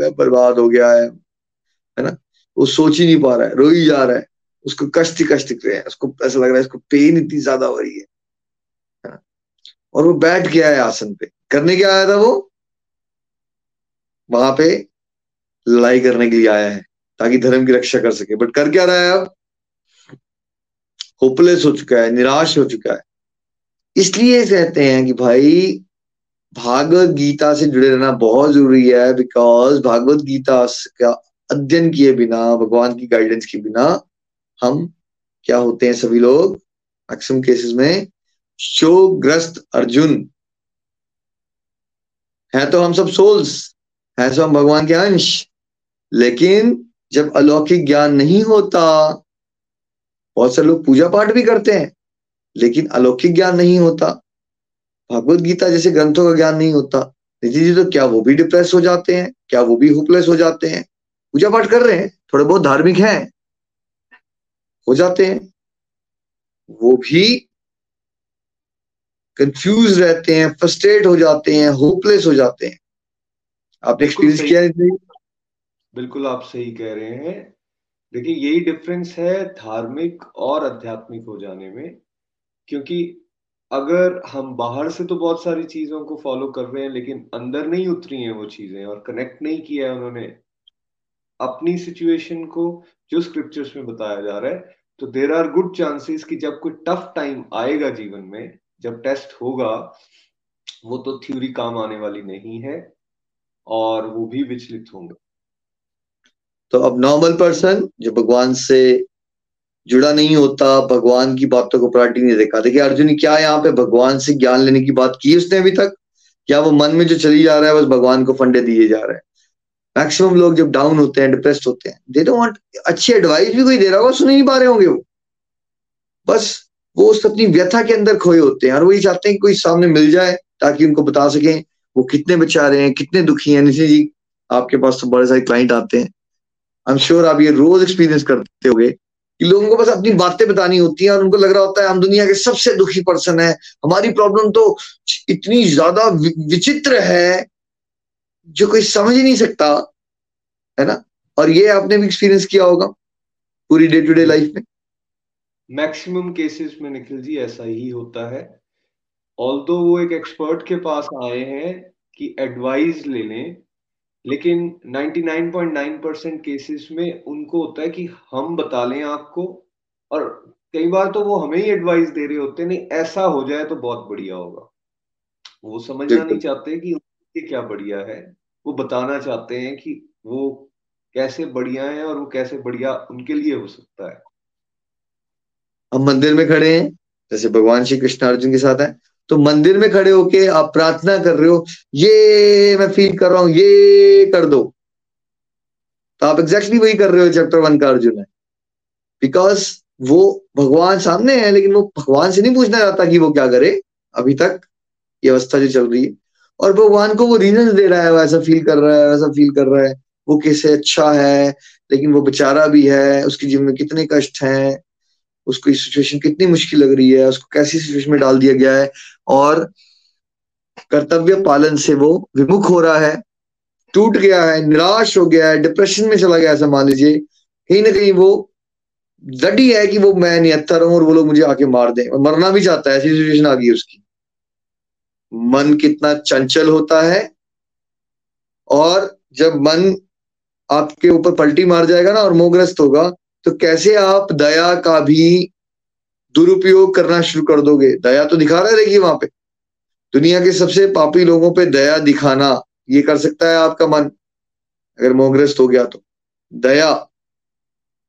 मैं बर्बाद हो गया है। है ना? वो सोच ही नहीं पा रहा है, रो ही जा रहा है। उसको कष्ट ही कष्ट दिख रहे हैं, उसको ऐसा लग रहा है उसको पेन इतनी ज़्यादा हो रही है। और वो बैठ गया है आसन पे। करने क्या आया था वो? वहाँ पे लड़ाई करने के लिए आया है, ताकि धर्म की रक्षा कर सके। बट कर क्या रहा है अब? होपलेस हो चुका है, निराश हो चुका है। इसलिए कहते हैं कि भाई, भागवत गीता से जुड़े रहना बहुत ज़रूरी है बिकॉज़ भागवत गीता का अध्ययन किए बिना, भगवान की गाइडेंस के बिना, हम क्या होते हैं सभी लोग? मैक्सिमम केसेस में शोकग्रस्त अर्जुन। है तो हम सब सोल्स है तो हम भगवान के अंश। लेकिन जब अलौकिक ज्ञान नहीं होता बहुत से लोग पूजा पाठ भी करते हैं लेकिन अलौकिक ज्ञान नहीं होता। भगवत गीता जैसे ग्रंथों का ज्ञान नहीं होता। निधि जी तो क्या वो भी डिप्रेस हो जाते हैं? क्या वो भी होपलेस हो जाते हैं? पूजा पाठ कर रहे हैं थोड़े बहुत धार्मिक हैं हो जाते हैं। वो भी कंफ्यूज रहते हैं फ्रस्ट्रेट हो जाते हैं होपलेस हो जाते हैं। आपने एक्सपीरियंस किया नहीं बिल्कुल आप सही कह रहे हैं। देखिए, यही डिफरेंस है धार्मिक और आध्यात्मिक हो जाने में, क्योंकि अगर हम बाहर से तो बहुत सारी चीज़ों को फॉलो कर रहे हैं, लेकिन अंदर नहीं उतरी हैं वो चीज़ें और कनेक्ट नहीं किया है उन्होंने अपनी सिचुएशन को जो स्क्रिप्चर्स में बताया जा रहा है तो देर आर गुड चांसेस कि जब कोई टफ टाइम आएगा जीवन में, जब टेस्ट होगा, वो तो थ्योरी काम आने वाली नहीं है और वो भी विचलित होंगे। तो अब नॉर्मल पर्सन जो भगवान से जुड़ा नहीं होता, भगवान की बातों को प्रायोरिटी नहीं देखा। देखिए अर्जुन क्या यहाँ पे भगवान से ज्ञान लेने की बात की उसने अभी तक? क्या वो मन में जो चली जा रहा है, बस भगवान को फंडे दिए जा रहे हैं? मैक्सिमम लोग जब डाउन होते हैं डिप्रेस्ड होते हैं दे डोंट वांट अच्छी एडवाइस भी कोई दे रहा होगा, सुन नहीं पा रहे होंगे वो। बस वो उस अपनी व्यथा के अंदर खोए होते हैं और वही चाहते हैं कि कोई सामने मिल जाए ताकि उनको बता सकें, वो कितने बेचारे हैं, कितने दुखी हैं। निशा जी, आपके पास तो बड़े सारे क्लाइंट आते हैं। आई एम श्योर आप ये रोज एक्सपीरियंस करते होगे कि लोगों को बस अपनी बातें बतानी होती हैं और उनको लग रहा होता है हम दुनिया के सबसे दुखी पर्सन है। हमारी प्रॉब्लम तो इतनी ज़्यादा विचित्र है जो कोई समझ ही नहीं सकता, है ना? और ये आपने भी एक्सपीरियंस किया होगा पूरी डे टू डे लाइफ में। मैक्सिमम केसेस में निखिल जी ऐसा ही होता है। ऑल वो एक एक्सपर्ट के पास आए हैं कि एडवाइस ले लें लेकिन 99.9 परसेंट केसेस में उनको होता है कि हम बता लें आपको और कई बार तो वो हमें ही एडवाइस दे रहे होते नहीं ऐसा हो जाए तो बहुत बढ़िया होगा। वो समझना नहीं चाहते कि ये क्या बढ़िया है वो बताना चाहते हैं कि वो कैसे बढ़िया है और वो कैसे बढ़िया उनके लिए हो सकता है। हम मंदिर में खड़े हैं जैसे भगवान श्री कृष्ण अर्जुन के साथ है। तो मंदिर में खड़े होके आप प्रार्थना कर रहे हो, ये मैं फील कर रहा हूँ, ये कर दो। तो आप एग्जैक्टली वही कर रहे हो चैप्टर वन का अर्जुन है। बिकॉज़ वो भगवान सामने है, लेकिन वो भगवान से नहीं पूछना चाहता कि वो क्या करे, अभी तक ये अवस्था जो चल रही है। और भगवान को वो रीजन दे रहा है वैसा फील कर रहा है, वैसा फील कर रहा है, वो कैसे अच्छा है, लेकिन वो बेचारा भी है, उसके जीवन में कितने कष्ट हैं। उसको ये सिचुएशन कितनी मुश्किल लग रही है, उसको कैसी सिचुएशन में डाल दिया गया है और कर्तव्य पालन से वो विमुख हो रहा है, टूट गया है, निराश हो गया है डिप्रेशन में चला गया ऐसा मान लीजिए। कहीं ना कहीं वो डटी है कि वो मैं निहत्तर हूँ और वो लोग मुझे आके मार दें। और मरना भी चाहता है, ऐसी सिचुएशन आ गई उसकी। मन कितना चंचल होता है और जब मन आपके ऊपर पलटी मार जाएगा ना और मोहग्रस्त होगा तो कैसे आप दया का भी दुरुपयोग करना शुरू कर दोगे? दया तो दिखा रहा रहेगी वहाँ पे। दुनिया के सबसे पापी लोगों पे दया दिखाना, ये कर सकता है आपका मन। अगर मोहग्रस्त हो गया तो। दया,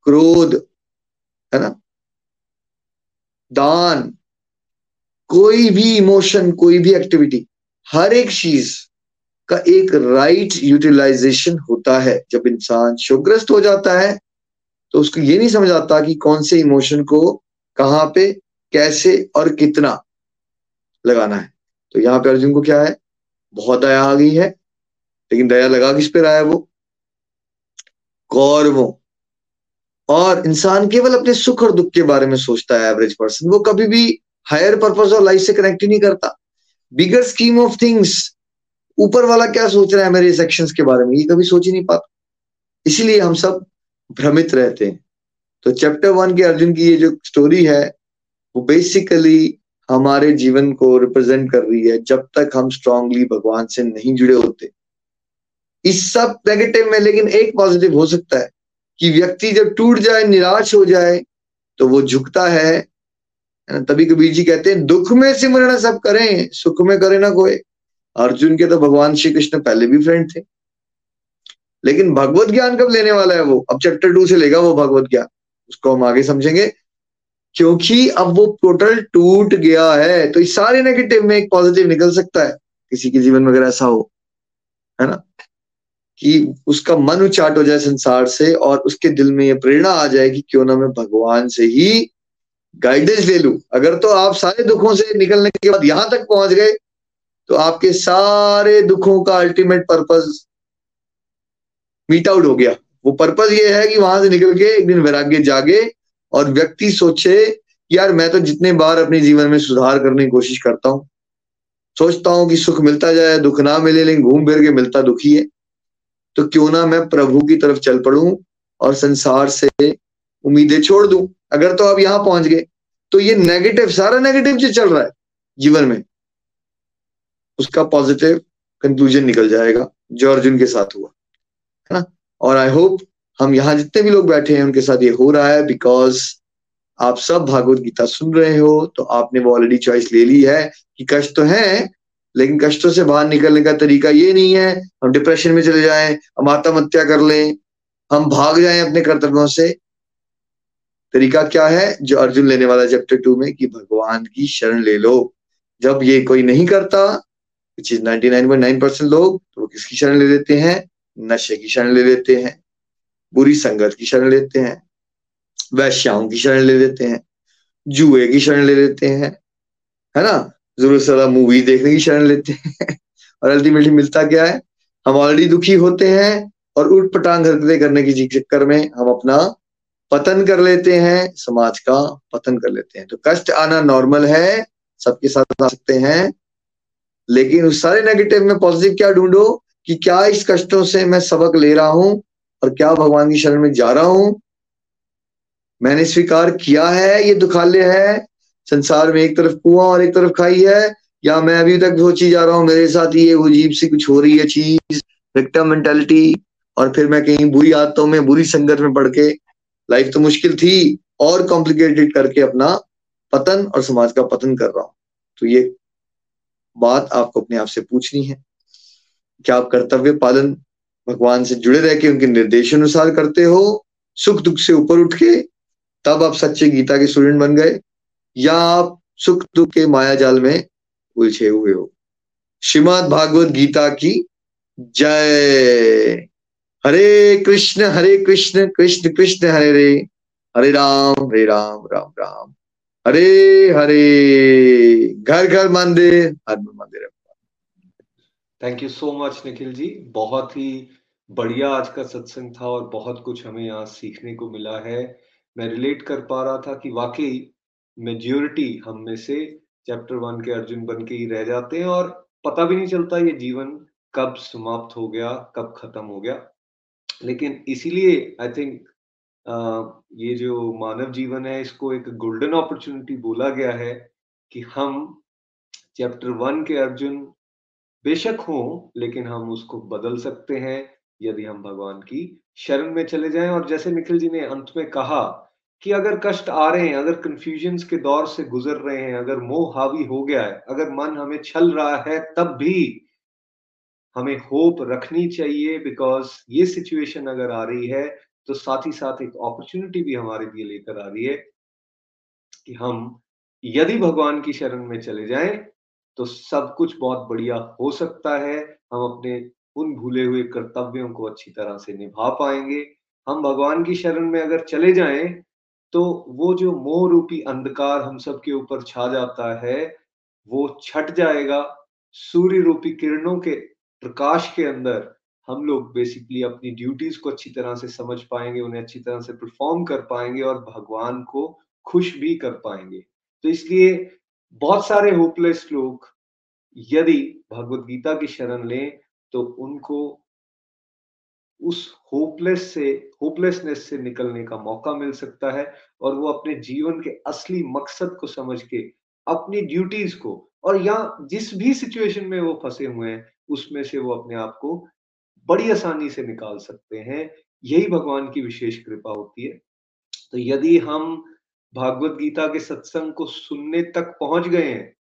क्रोध, है ना? दान, कोई भी इमोशन, कोई भी एक्टिविटी, हर एक चीज़ का एक राइट यूटिलाइजेशन होता है जब इंसान शोग्रस्त हो जाता है। तो उसको ये नहीं समझ आता कि कौन से इमोशन को कहाँ पे, कैसे और कितना लगाना है। तो यहाँ पे अर्जुन को क्या है? बहुत दया आ गई है, लेकिन दया लगा किस पे रहा है वो? कौरवों और इंसान केवल अपने सुख और दुख के बारे में सोचता है एवरेज पर्सन वो कभी भी हायर पर्पज और लाइफ से कनेक्ट ही नहीं करता। बिगर स्कीम ऑफ़ थिंग्स ऊपर वाला क्या सोच रहा है मेरे सेक्शंस के बारे में, ये कभी सोच ही नहीं पाता। इसीलिए हम सब भ्रमित रहते हैं। तो चैप्टर वन के अर्जुन की ये जो स्टोरी है, वो बेसिकली हमारे जीवन को रिप्रेजेंट कर रही है जब तक हम स्ट्रांगली भगवान से नहीं जुड़े होते। इस सब नेगेटिव में लेकिन एक पॉजिटिव हो सकता है कि व्यक्ति जब टूट जाए, निराश हो जाए तो वो झुकता है। तभी कबीर जी कहते हैं, दुख में सिमरण सब करें, सुख में करे ना कोई। अर्जुन के तो भगवान श्री कृष्ण पहले भी फ्रेंड थे। लेकिन भगवत ज्ञान कब लेने वाला है वो? अब चैप्टर टू से लेगा वो भगवत ज्ञान। उसको हम आगे समझेंगे। क्योंकि अब वो टोटल टूट गया है तो इस सारे नेगेटिव में एक पॉजिटिव निकल सकता है, किसी के जीवन में अगर ऐसा हो, है ना? कि उसका मन उचाट हो जाए संसार से और उसके दिल में ये प्रेरणा आ जाए कि क्यों ना मैं भगवान से ही गाइडेंस ले लू। अगर तो आप सारे दुखों से निकलने के बाद यहाँ तक पहुँच गए तो आपके सारे दुखों का अल्टीमेट पर्पज मीट आउट हो गया। वो पर्पज ये है कि वहाँ से निकल के एक दिन वैराग्य जागे और व्यक्ति सोचे यार मैं तो जितने बार अपने जीवन में सुधार करने की कोशिश करता हूँ, सोचता हूँ कि सुख मिलता जाए, दुख ना मिले, लेकिन घूम फिर के मिलता दुखी है। तो क्यों ना मैं प्रभु की तरफ़ चल पड़ू और संसार से उम्मीदें छोड़ दू। अगर तो आप यहाँ पहुँच गए तो ये नेगेटिव सारा नेगेटिव जो चल रहा है जीवन में। उसका पॉजिटिव कंक्लूजन निकल जाएगा, जो अर्जुन के साथ हुआ। है ना? और आई होप हम यहाँ जितने भी लोग बैठे हैं, उनके साथ ये हो रहा है बिकॉज़ आप सब भागवत गीता सुन रहे हो तो आपने वो ऑलरेडी चॉइस ले ली है कि कष्ट तो है, लेकिन कष्टों से बाहर निकलने का तरीका ये नहीं है, हम डिप्रेशन में चले जाएँ, हम आत्महत्या कर लें, हम भाग जाएँ अपने कर्तव्यों से। तरीका क्या है? जो अर्जुन लेने वाला चैप्टर टू में कि भगवान की शरण ले लो। जब ये कोई नहीं करता विच इज़ नाइन परसेंट लोग तो वो किसकी शरण ले लेते हैं? नशे की शरण ले लेते हैं, बुरी संगत की शरण लेते हैं, वैश्याओं की शरण ले लेते हैं, जुए की शरण ले लेते हैं, है ना? ज़रूर से ज़्यादा मूवी देखने की शरण लेते हैं। और अल्टीमेटली मिलता क्या है? हम ऑलरेडी दुखी होते हैं और उठ पटांग हरकतें करने की चक्कर में हम अपना पतन कर लेते हैं, समाज का पतन कर लेते हैं। तो कष्ट आना नॉर्मल है, सबके साथ आ सकते हैं, लेकिन उस सारे नेगेटिव में पॉजिटिव क्या ढूंढो? कि क्या इस कष्टों से मैं सबक ले रहा हूँ और क्या भगवान की शरण में जा रहा हूँ? मैंने स्वीकार किया है, ये दुखालय है। संसार में एक तरफ़ कुआँ और एक तरफ़ खाई है। या मैं अभी तक सोची जा रहा हूँ, मेरे साथ ये अजीब सी कुछ हो रही है चीज़ विक्टम मेंटेलिटी और फिर मैं कहीं बुरी आदतों में, बुरी संगत में पढ़ के लाइफ तो मुश्किल थी, और कॉम्प्लिकेटेड करके अपना पतन और समाज का पतन कर रहा हूँ। तो ये बात आपको अपने आप से पूछनी है। क्या आप कर्तव्य पालन भगवान से जुड़े रह के उनके निर्देशानुसार करते हो? सुख दुख से ऊपर उठ के तब आप सच्चे गीता के स्टूडेंट बन गए, या आप सुख दुख के माया जाल में उलझे हुए हो? श्रीमद भागवत गीता की जय। हरे कृष्ण हरे कृष्ण कृष्ण कृष्ण, हरे हरे हरे राम हरे राम राम राम। हरे हरे। घर घर, मंदिर, हर मंदिर। Thank you so much Nikhil ji बहुत ही बढ़िया आज का सत्संग था और बहुत कुछ हमें यहाँ सीखने को मिला है। मैं रिलेट कर पा रहा था कि वाकई मेजोरिटी हम में से चैप्टर वन के अर्जुन बन के ही रह जाते हैं और पता भी नहीं चलता ये जीवन कब समाप्त हो गया, कब खत्म हो गया। लेकिन इसीलिए आई थिंक ये जो मानव जीवन है, इसको एक गोल्डन अपॉर्चुनिटी बोला गया है कि हम चैप्टर वन के अर्जुन बेशक हो, लेकिन हम उसको बदल सकते हैं यदि हम भगवान की शरण में चले जाएँ। और जैसे निखिल जी ने अंत में कहा कि अगर कष्ट आ रहे हैं, अगर कंफ्यूजन के दौर से गुजर रहे हैं, अगर मोह हावी हो गया है, अगर मन हमें छल रहा है, तब भी हमें होप रखनी चाहिए। बिकॉज़ ये सिचुएशन अगर आ रही है तो साथ ही साथ एक अपॉर्चुनिटी भी हमारे लिए लेकर आ रही है कि हम यदि भगवान की शरण में चले जाएँ तो सब कुछ बहुत बढ़िया हो सकता है। हम अपने उन भूले हुए कर्तव्यों को अच्छी तरह से निभा पाएँगे। हम भगवान की शरण में अगर चले जाएँ तो वो जो मोह रूपी अंधकार हम सबके ऊपर छा जाता है, वो छट जाएगा। सूर्य रूपी किरणों के प्रकाश के अंदर हम लोग बेसिकली अपनी ड्यूटीज़ को अच्छी तरह से समझ पाएँगे, उन्हें अच्छी तरह से परफॉर्म कर पाएँगे और भगवान को खुश भी कर पाएँगे। तो इसलिए बहुत सारे होपलेस लोग यदि भगवत गीता की शरण लें तो उनको उस होपलेस से होपलेसनेस से निकलने का मौका मिल सकता है और वो अपने जीवन के असली मकसद को समझ के अपनी ड्यूटीज़ को और या जिस भी सिचुएशन में वो फंसे हुए हैं, उसमें से वो अपने आप को बड़ी आसानी से निकाल सकते हैं। यही भगवान की विशेष कृपा होती है। तो यदि हम भागवत गीता के सत्संग को सुनने तक पहुँच गए हैं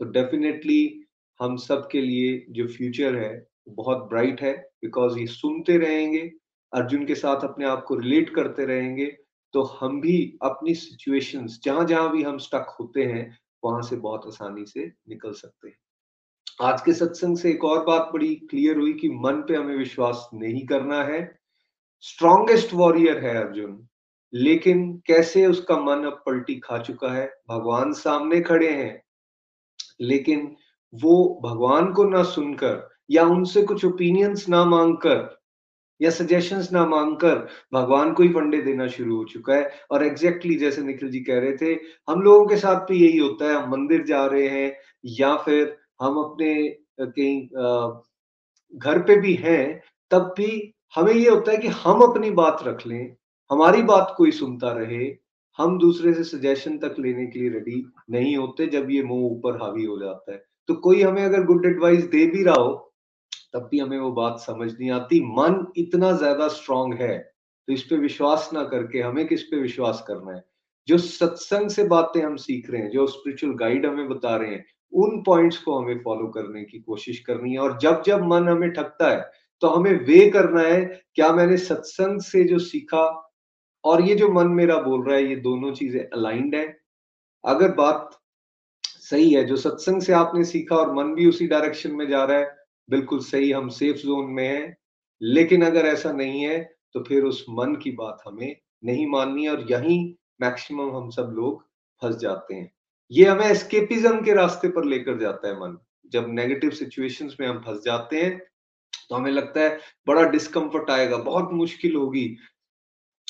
तो डेफिनेटली हम सब के लिए जो फ्यूचर है बहुत ब्राइट है बिकॉज़ ये सुनते रहेंगे, अर्जुन के साथ अपने आप को रिलेट करते रहेंगे तो हम भी अपनी सिचुएशंस जहाँ जहाँ भी हम स्टक होते हैं, वहाँ से बहुत आसानी से निकल सकते हैं। आज के सत्संग से एक और बात बड़ी क्लियर हुई कि मन पे हमें विश्वास नहीं करना है। स्ट्रॉन्गेस्ट वॉरियर है अर्जुन। लेकिन कैसे उसका मन अब पलटी खा चुका है? भगवान सामने खड़े हैं। लेकिन वो भगवान को ना सुनकर या उनसे कुछ ओपिनियंस ना मांगकर या सजेशंस ना मांगकर भगवान को ही फंडे देना शुरू हो चुका है। और एग्जैक्टली exactly जैसे निखिल जी कह रहे थे, हम लोगों के साथ भी यही होता है। हम मंदिर जा रहे हैं या फिर हम अपने कहीं घर पे भी हैं, तब भी हमें ये होता है कि हम अपनी बात रख लें। हमारी बात कोई सुनता रहे, हम दूसरे से सजेशन तक लेने के लिए रेडी नहीं होते जब ये मुँह ऊपर हावी हो जाता है। तो कोई हमें अगर गुड एडवाइस दे भी रहा हो, तब भी हमें वो बात समझ नहीं आती। मन इतना ज़्यादा स्ट्रांग है तो इस पे विश्वास ना करके हमें किस पे विश्वास करना है? जो सत्संग से बातें हम सीख रहे हैं, जो स्पिरिचुअल गाइड हमें बता रहे हैं, उन पॉइंट्स को हमें फॉलो करने की कोशिश करनी है। और जब जब मन हमें ठगता है तो हमें वे करना है, क्या मैंने सत्संग से जो सीखा और ये जो मन मेरा बोल रहा है, ये दोनों चीज़ें अलाइंड है। अगर बात सही है, जो सत्संग से आपने सीखा और मन भी उसी डायरेक्शन में जा रहा है, बिल्कुल सही, हम सेफ़ जोन में हैं। लेकिन अगर ऐसा नहीं है तो फिर उस मन की बात हमें नहीं माननी और यही मैक्सिमम हम सब लोग फंस जाते हैं। ये हमें एस्केपिज्म के रास्ते पर लेकर जाता है मन। जब नेगेटिव सिचुएशंस में हम फंस जाते हैं तो हमें लगता है बड़ा डिस्कम्फर्ट आएगा, बहुत मुश्किल होगी।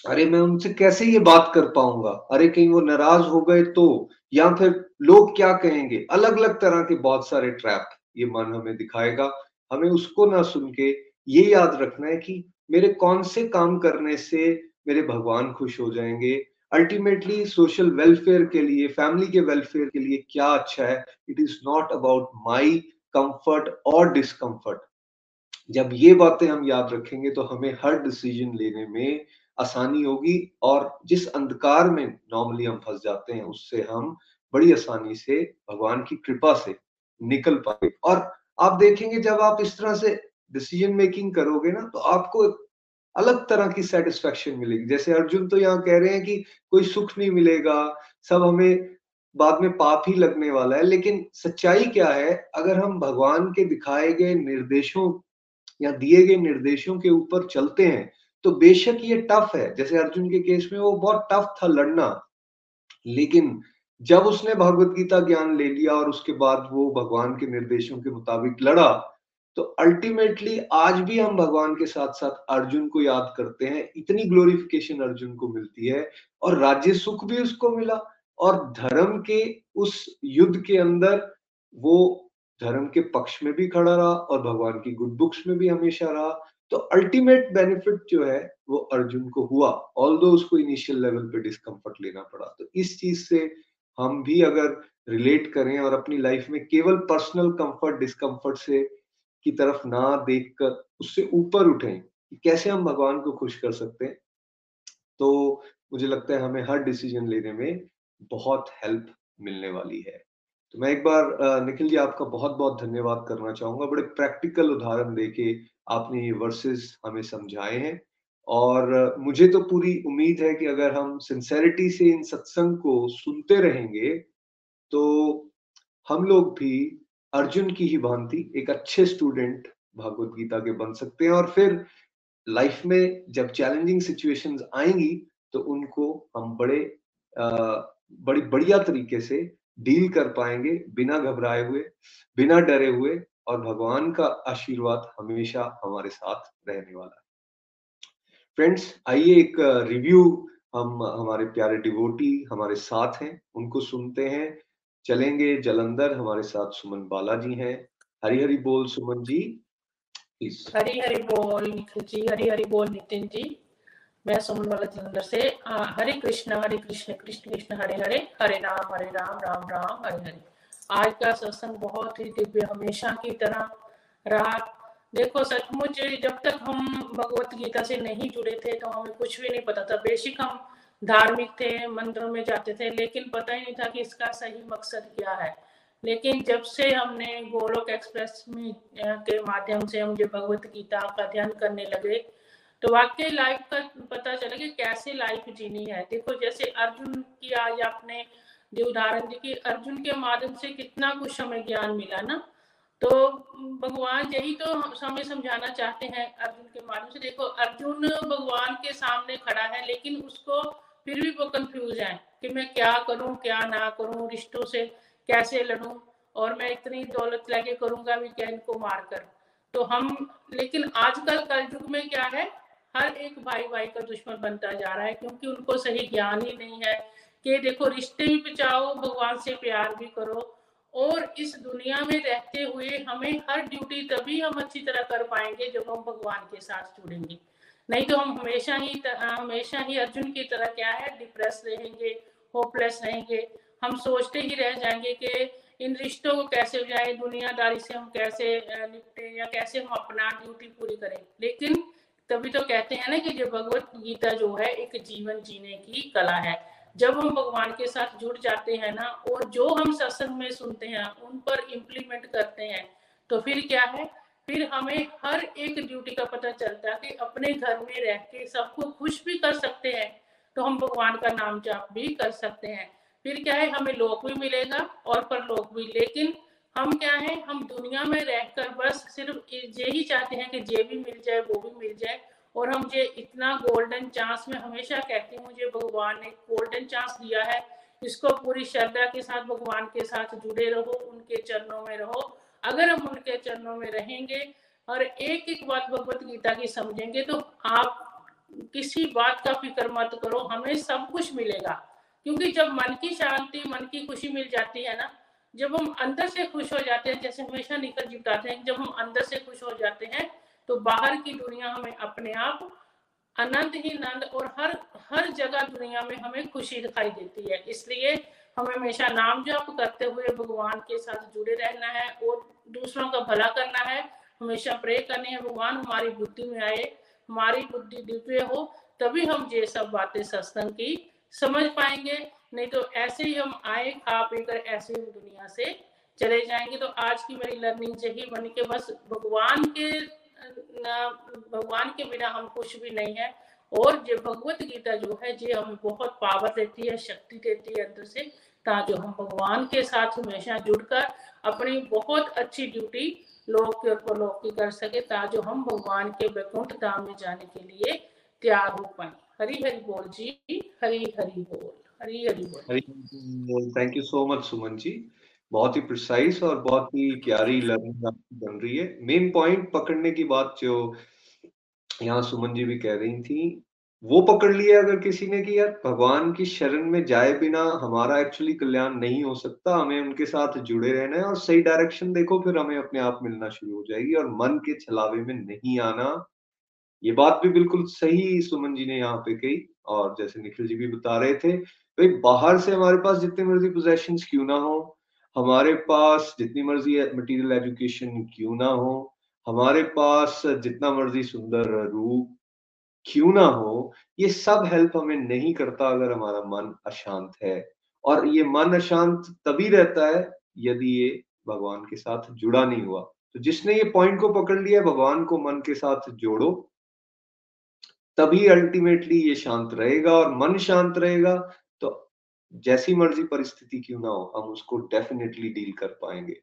अरे मैं उनसे कैसे ये बात कर पाऊँगा? अरे कहीं वो नाराज़ हो गए तो? या फिर लोग क्या कहेंगे? अलग अलग तरह के बहुत सारे ट्रैप ये मन हमें दिखाएगा। हमें उसको ना सुन के ये याद रखना है कि मेरे कौन से काम करने से मेरे भगवान खुश हो जाएँगे? अल्टीमेटली सोशल वेलफेयर के लिए फैमिली के वेलफेयर के लिए क्या अच्छा है? It is not about my comfort और डिस्कम्फर्ट जब ये बातें हम याद रखेंगे तो हमें हर डिसीज़न लेने में आसानी होगी और जिस अंधकार में नॉर्मली हम फंस जाते हैं, उससे हम बड़ी आसानी से भगवान की कृपा से निकल पाए और आप देखेंगे जब आप इस तरह से डिसीज़न मेकिंग करोगे ना तो आपको अलग तरह की सेटिस्फेक्शन मिलेगी। जैसे अर्जुन तो यहाँ कह रहे हैं कि कोई सुख नहीं मिलेगा, सब हमें बाद में पाप ही लगने वाला है, लेकिन सच्चाई क्या है? अगर हम भगवान के दिखाए गए निर्देशों या दिए गए निर्देशों के ऊपर चलते हैं तो बेशक ये टफ है। जैसे अर्जुन के केस में वो बहुत टफ था लड़ना। लेकिन जब उसने भगवत गीता ज्ञान ले लिया और उसके बाद वो भगवान के निर्देशों के मुताबिक लड़ा तो अल्टीमेटली आज भी हम भगवान के साथ साथ अर्जुन को याद करते हैं। इतनी ग्लोरिफिकेशन अर्जुन को मिलती है और राज्य सुख भी उसको मिला और धर्म के उस युद्ध के अंदर वो धर्म के पक्ष में भी खड़ा रहा और भगवान की गुड बुक्स में भी हमेशा रहा। तो अल्टीमेट बेनिफिट जो है, वो अर्जुन को हुआ ऑल दो उसको इनिशियल लेवल पे डिस्कम्फर्ट लेना पड़ा। तो इस चीज़ से हम भी अगर रिलेट करें और अपनी लाइफ में केवल पर्सनल कंफर्ट डिस्कम्फर्ट से की तरफ़ ना देखकर उससे ऊपर उठें कैसे हम भगवान को खुश कर सकते हैं तो मुझे लगता है हमें हर डिसीज़न लेने में बहुत हेल्प मिलने वाली है। तो मैं एक बार निखिल जी, आपका बहुत बहुत धन्यवाद करना चाहूँगा। बड़े प्रैक्टिकल उदाहरण देके आपने ये वर्सेस हमें समझाए हैं। और मुझे तो पूरी उम्मीद है कि अगर हम सिंसेरिटी से इन सत्संग को सुनते रहेंगे तो हम लोग भी अर्जुन की ही भांति एक अच्छे स्टूडेंट भगवत गीता के बन सकते हैं। और फिर लाइफ में जब चैलेंजिंग सिचुएशंस आएँगी तो उनको हम बड़े आ, बड़ी बढ़िया तरीके से डील कर पाएँगे बिना घबराए हुए बिना डरे हुए। और भगवान का आशीर्वाद हमेशा हमारे साथ रहने वाला है। फ्रेंड्स आइए एक रिव्यू हम, हमारे प्यारे डिवोटी हमारे साथ हैं, उनको सुनते हैं। चलेंगे, जलंधर, हमारे साथ सुमन बालाजी हैं। हरी हरी बोल सुमन जी हरी हरी बोल, निखिल जी हरी हरी बोल, नितिन जी। मैं सुमन वाला जलंधर से हरे कृष्ण हरे कृष्ण कृष्ण कृष्ण, हरे हरे हरे राम हरे राम राम राम, हरे हरे। आज का सत्संग बहुत ही दिव्य हमेशा की तरह रहा। देखो, सचमुच जब तक हम भगवत गीता से नहीं जुड़े थे तो हमें कुछ भी नहीं पता था। बेसिक हम धार्मिक थे, मंदिरों में जाते थे, लेकिन पता ही नहीं था कि इसका सही मकसद क्या है। लेकिन जब से हमने गोलोक एक्सप्रेस में के माध्यम से हम जो भगवत गीता का अध्ययन करने लगे तो वाकई लाइफ का पता चला कि कैसे लाइफ जीनी है। देखो, जैसे अर्जुन की आज आपने जो उदाहरण दी कि अर्जुन के माध्यम से कितना कुछ हमें ज्ञान मिला ना? तो भगवान यही तो हमें समझाना चाहते हैं अर्जुन के माध्यम से। देखो, अर्जुन भगवान के सामने खड़ा है, लेकिन उसको फिर भी वो कंफ्यूज है कि मैं क्या करूँ, क्या ना करूँ, रिश्तों से कैसे लड़ूं, और मैं इतनी दौलत लेके करूँगा भी क्या इनको मार कर तो हम, लेकिन आजकल कल युग में क्या है? हर एक भाई भाई का दुश्मन बनता जा रहा है, क्योंकि उनको सही ज्ञान ही नहीं है कि देखो, रिश्ते भी बचाओ, भगवान से प्यार भी करो। और इस दुनिया में रहते हुए हमें हर ड्यूटी तभी हम अच्छी तरह कर पाएँगे जब हम भगवान के साथ जुड़ेंगे। नहीं तो हम हमेशा ही हमेशा ही अर्जुन की तरह क्या है डिप्रेस रहेंगे होपलेस रहेंगे। हम सोचते ही रह जाएँगे कि इन रिश्तों को कैसे जाए दुनियादारी से हम कैसे निपटे या कैसे हम अपना ड्यूटी पूरी करें। लेकिन तभी तो कहते हैं ना कि जो भगवत गीता जो है, एक जीवन जीने की कला है। जब हम भगवान के साथ जुड़ जाते हैं ना, और जो हम सत्संग में सुनते हैं, उन पर इम्प्लीमेंट करते हैं तो फिर क्या है? फिर हमें हर एक ड्यूटी का पता चलता है कि अपने घर में रह के सबको खुश भी कर सकते हैं तो हम भगवान का नाम जाप भी कर सकते हैं। फिर क्या है? हमें लोक भी मिलेगा और पर लोक भी। लेकिन हम क्या है? हम दुनिया में रहकर बस सिर्फ़ ये ही चाहते हैं कि ये भी मिल जाए, वो भी मिल जाए और हम ये इतना गोल्डन चांस में हमेशा कहती हूँ, मुझे भगवान ने गोल्डन चांस दिया है। इसको पूरी श्रद्धा के साथ, भगवान के साथ जुड़े रहो, उनके चरणों में रहो। अगर हम उनके चरणों में रहेंगे और एक एक बात भगवत गीता की समझेंगे तो आप किसी बात का फ़िक्र मत करो, हमें सब कुछ मिलेगा। क्योंकि जब मन की शांति, मन की खुशी मिल जाती है ना, जब हम अंदर से खुश हो जाते हैं, जैसे हमेशा निकल जुटाते हैं, जब हम अंदर से खुश हो जाते हैं तो बाहर की दुनिया हमें अपने आप आनंद ही आनंद और हर हर जगह दुनिया में हमें खुशी दिखाई देती है। इसलिए हमें हमेशा नाम जप करते हुए भगवान के साथ जुड़े रहना है और दूसरों का भला करना है। हमेशा प्रे करनी है, भगवान हमारी बुद्धि में आए, हमारी बुद्धि दिव्य हो, तभी हम ये सब बातें सत्संग की समझ पाएँगे। नहीं तो ऐसे ही हम आए, खा पी कर ऐसे ही दुनिया से चले जाएँगे। तो आज की मेरी लर्निंग यही बनी कि बस भगवान के भगवान के बिना हम कुछ भी नहीं है। और जो भगवत गीता जो है, जो, हमें बहुत पावर देती है, शक्ति देती है अंदर से ताकि हम भगवान के साथ हमेशा जुड़कर अपनी बहुत अच्छी ड्यूटी लोग के ऊपर लोग की कर सके ताकि हम भगवान के वैकुंठ धाम में जाने के लिए तैयार हो पाए। हरी हरी बोल जी, हरी हरी बोल, हरी हरी बोल। Thank you so much Suman ji बहुत ही प्रिसाइज और बहुत ही प्यारी लर्निंग बन रही है। मेन पॉइंट पकड़ने की बात जो यहाँ सुमन जी भी कह रही थी, वो पकड़ लिया अगर किसी ने कि यार भगवान की शरण में जाए बिना हमारा एक्चुअली कल्याण नहीं हो सकता, हमें उनके साथ जुड़े रहना है और सही डायरेक्शन देखो, फिर हमें अपने आप मिलना शुरू हो जाएगी और मन के छलावे में नहीं आना। ये बात भी बिल्कुल सही सुमन जी ने यहाँ पे कही और जैसे निखिल जी भी बता रहे थे, भाई बाहर से हमारे पास जितने मर्ज़ी पोजेशन क्यों ना हो हमारे पास जितनी मर्ज़ी मटेरियल एजुकेशन क्यों ना हो, हमारे पास जितना मर्ज़ी सुंदर रूप क्यों ना हो, ये सब हेल्प हमें नहीं करता अगर हमारा मन अशांत है। और ये मन अशांत तभी रहता है यदि ये भगवान के साथ जुड़ा नहीं हुआ। तो जिसने ये पॉइंट को पकड़ लिया भगवान को मन के साथ जोड़ो, तभी अल्टीमेटली ये शांत रहेगा और मन शांत रहेगा जैसी मर्ज़ी परिस्थिति क्यों ना हो, हम उसको डेफिनेटली डील कर पाएँगे।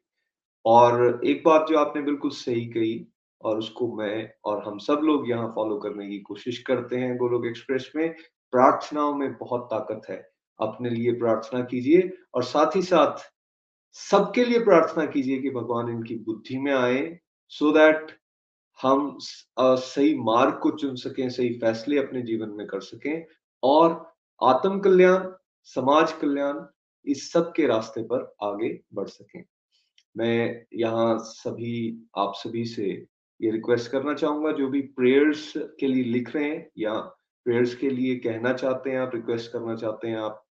और एक बात जो आपने बिल्कुल सही कही, और उसको मैं और हम सब लोग यहाँ फॉलो करने की कोशिश करते हैं, गोलोक एक्सप्रेस में, प्रार्थनाओं में बहुत ताकत है। अपने लिए प्रार्थना कीजिए और साथ ही साथ सबके लिए प्रार्थना कीजिए कि भगवान इनकी बुद्धि में आए सो so दैट हम सही मार्ग को चुन सकें, सही फैसले अपने जीवन में कर सकें। और आत्म कल्याण समाज कल्याण इस सब के रास्ते पर आगे बढ़ सकें। मैं यहाँ सभी, आप सभी से ये रिक्वेस्ट करना चाहूँगा, जो भी प्रेयर्स के लिए लिख रहे हैं या प्रेयर्स के लिए कहना चाहते हैं, आप रिक्वेस्ट करना चाहते हैं, आप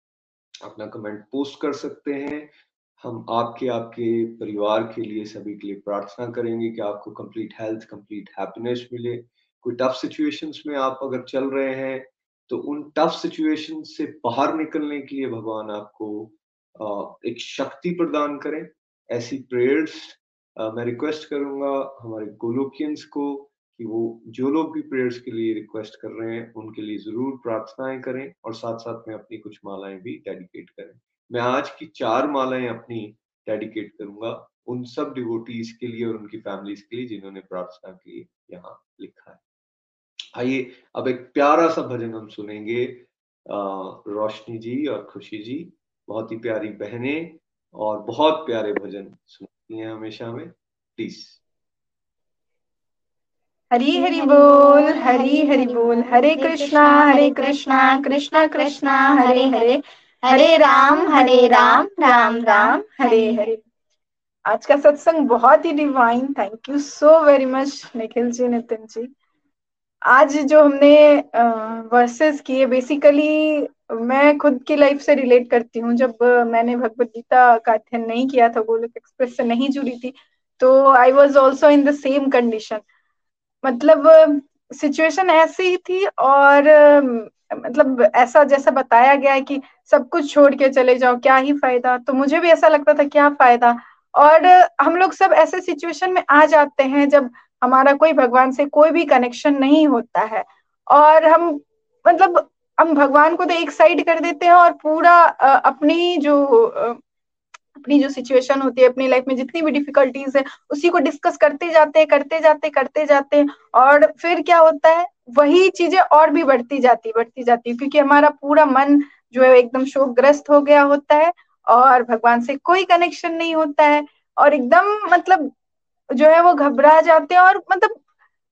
अपना कमेंट पोस्ट कर सकते हैं। हम आपके आपके परिवार के लिए सभी के लिए प्रार्थना करेंगे कि आपको कंप्लीट हेल्थ कंप्लीट हैप्पीनेस मिले। कोई टफ सिचुएशंस में आप अगर चल रहे हैं तो उन टफ सिचुएशन से बाहर निकलने के लिए भगवान आपको एक शक्ति प्रदान करें। ऐसी प्रेयर्स मैं रिक्वेस्ट करूँगा हमारे गोलोकियंस को कि वो, जो लोग भी प्रेयर्स के लिए रिक्वेस्ट कर रहे हैं, उनके लिए ज़रूर प्रार्थनाएँ करें और साथ साथ में अपनी कुछ मालाएँ भी डेडिकेट करें। मैं आज की चार मालाएँ अपनी डेडिकेट करूँगा उन सब डिवोटीज के लिए और उनकी फैमिलीज़ के लिए जिन्होंने प्रार्थना के लिए यहाँ लिखा है। आइए, अब एक प्यारा सा भजन हम सुनेंगे रोशनी जी और खुशी जी, बहुत ही प्यारी बहने और बहुत प्यारे भजन सुनती हैं हमेशा हमें प्लीज़। हरी हरि बोल, हरी हरि बोल, हरे कृष्णा हरे कृष्णा कृष्णा कृष्णा, हरे हरे हरे राम हरे राम राम राम, हरे हरे। आज का सत्संग बहुत ही divine thank you so very much Nikhil ji, Nitin ji. आज जो हमने वर्सेस किए बेसिकली मैं खुद की लाइफ से रिलेट करती हूँ। जब मैंने भगवत गीता का अध्ययन नहीं किया था, गोलक एक्सप्रेस से नहीं जुड़ी थी तो I was also in the same condition मतलब सिचुएशन ऐसी ही थी और मतलब ऐसा जैसा बताया गया है कि सब कुछ छोड़ के चले जाओ, क्या ही फ़ायदा? तो मुझे भी ऐसा लगता था, क्या फ़ायदा? और हम लोग सब ऐसे सिचुएशन में आ जाते हैं जब हमारा कोई भगवान से कोई भी कनेक्शन नहीं होता है। और हम मतलब हम भगवान को तो एक साइड कर देते हैं और पूरा अपनी जो अपनी जो सिचुएशन होती है, अपनी लाइफ में जितनी भी डिफिकल्टीज है, उसी को डिस्कस करते जाते हैं, करते जाते करते जाते हैं। और फिर क्या होता है, वही चीज़ें और भी बढ़ती जाती बढ़ती जाती है। क्योंकि हमारा पूरा मन जो है एकदम शोकग्रस्त हो गया होता है और भगवान से कोई कनेक्शन नहीं होता है। और एकदम मतलब जो है वो घबरा जाते हैं और मतलब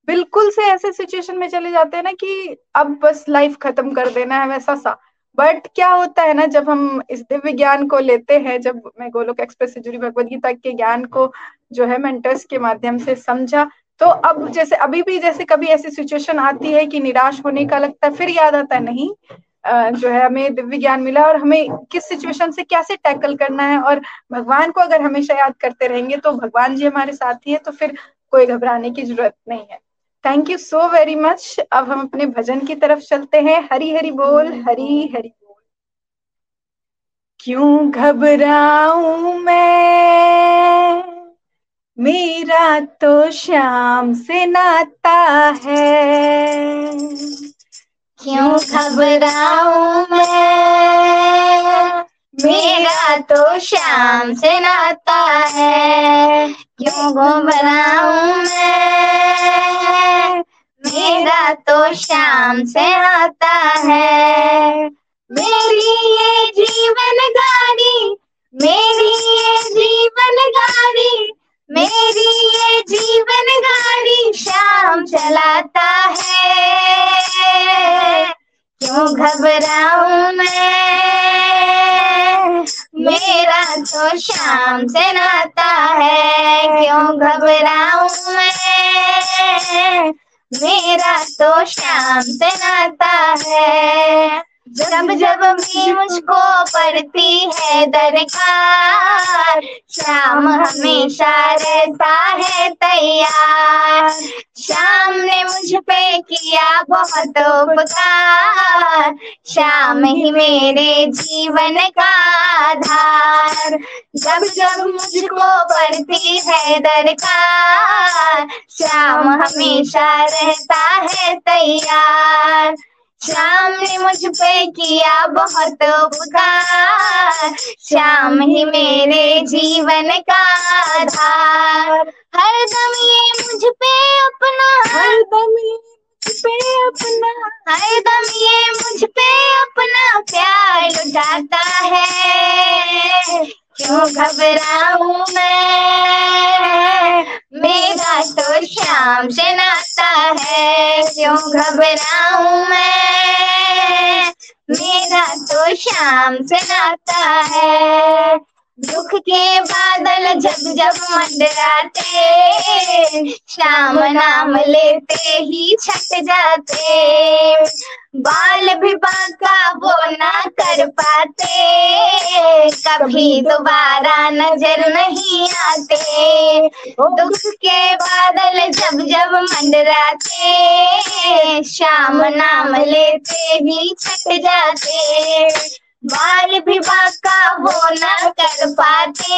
बिल्कुल से ऐसे सिचुएशन में चले जाते हैं ना कि अब बस लाइफ खत्म कर देना है वैसा सा। बट क्या होता है ना, जब हम इस दिव्य ज्ञान को लेते हैं, जब मैं गोलोक एक्सप्रेस से जुड़ी भगवत गीता के ज्ञान को जो है मेंटर्स के माध्यम से समझा तो अब जैसे, अभी भी जैसे कभी ऐसी सिचुएशन आती है कि निराश होने का लगता है, फिर याद आता है, नहीं जो है हमें दिव्य ज्ञान मिला और हमें किस सिचुएशन से कैसे टैकल करना है और भगवान को अगर हमेशा याद करते रहेंगे तो भगवान जी हमारे साथ ही है तो फिर कोई घबराने की ज़रूरत नहीं है। Thank you so very much अब हम अपने भजन की तरफ़ चलते हैं। हरी हरी बोल, हरी हरी बोल। क्यों घबराऊं मैं? मेरा तो शाम से नाता है। क्यों घबराऊं मैं? मेरा तो शाम से नाता है। क्यों घबराऊं मैं? मेरा तो शाम से आता है। मेरी ये जीवन गाड़ी, मेरी ये जीवन गाड़ी मेरी ये जीवन गाड़ी शाम चलाता है। क्यों घबराऊं मैं? मेरा तो शाम से नाता है। क्यों घबराऊं मैं? मेरा तो शाम से नाता है। जब जब भी मुझको पड़ती है दरकार, शाम हमेशा रहता है तैयार। शाम ने मुझ पे किया बहुत उपकार, शाम ही मेरे जीवन का आधार। जब जब मुझको पड़ती है दरकार, शाम हमेशा रहता है तैयार। शाम ने मुझ पे किया बहुत उपकार श्याम ही मेरे जीवन का आधार। हर दम ये मुझ पे अपना हर दम ये मुझ पे अपना। हर दम ये मुझ पे अपना प्यार लुटाता है। क्यों घबराऊ मैं? मेरा तो श्याम से नाता है। क्यों घबराऊ मैं? मेरा तो श्याम से नाता है। दुख के बादल जब जब मंडराते, श्याम नाम लेते ही छट जाते। बाल भी बांका वो ना कर पाते, कभी दोबारा नज़र नहीं आते। दुख के बादल जब जब मंडराते, श्याम नाम लेते ही छट जाते। बाल भी का वो न कर पाते,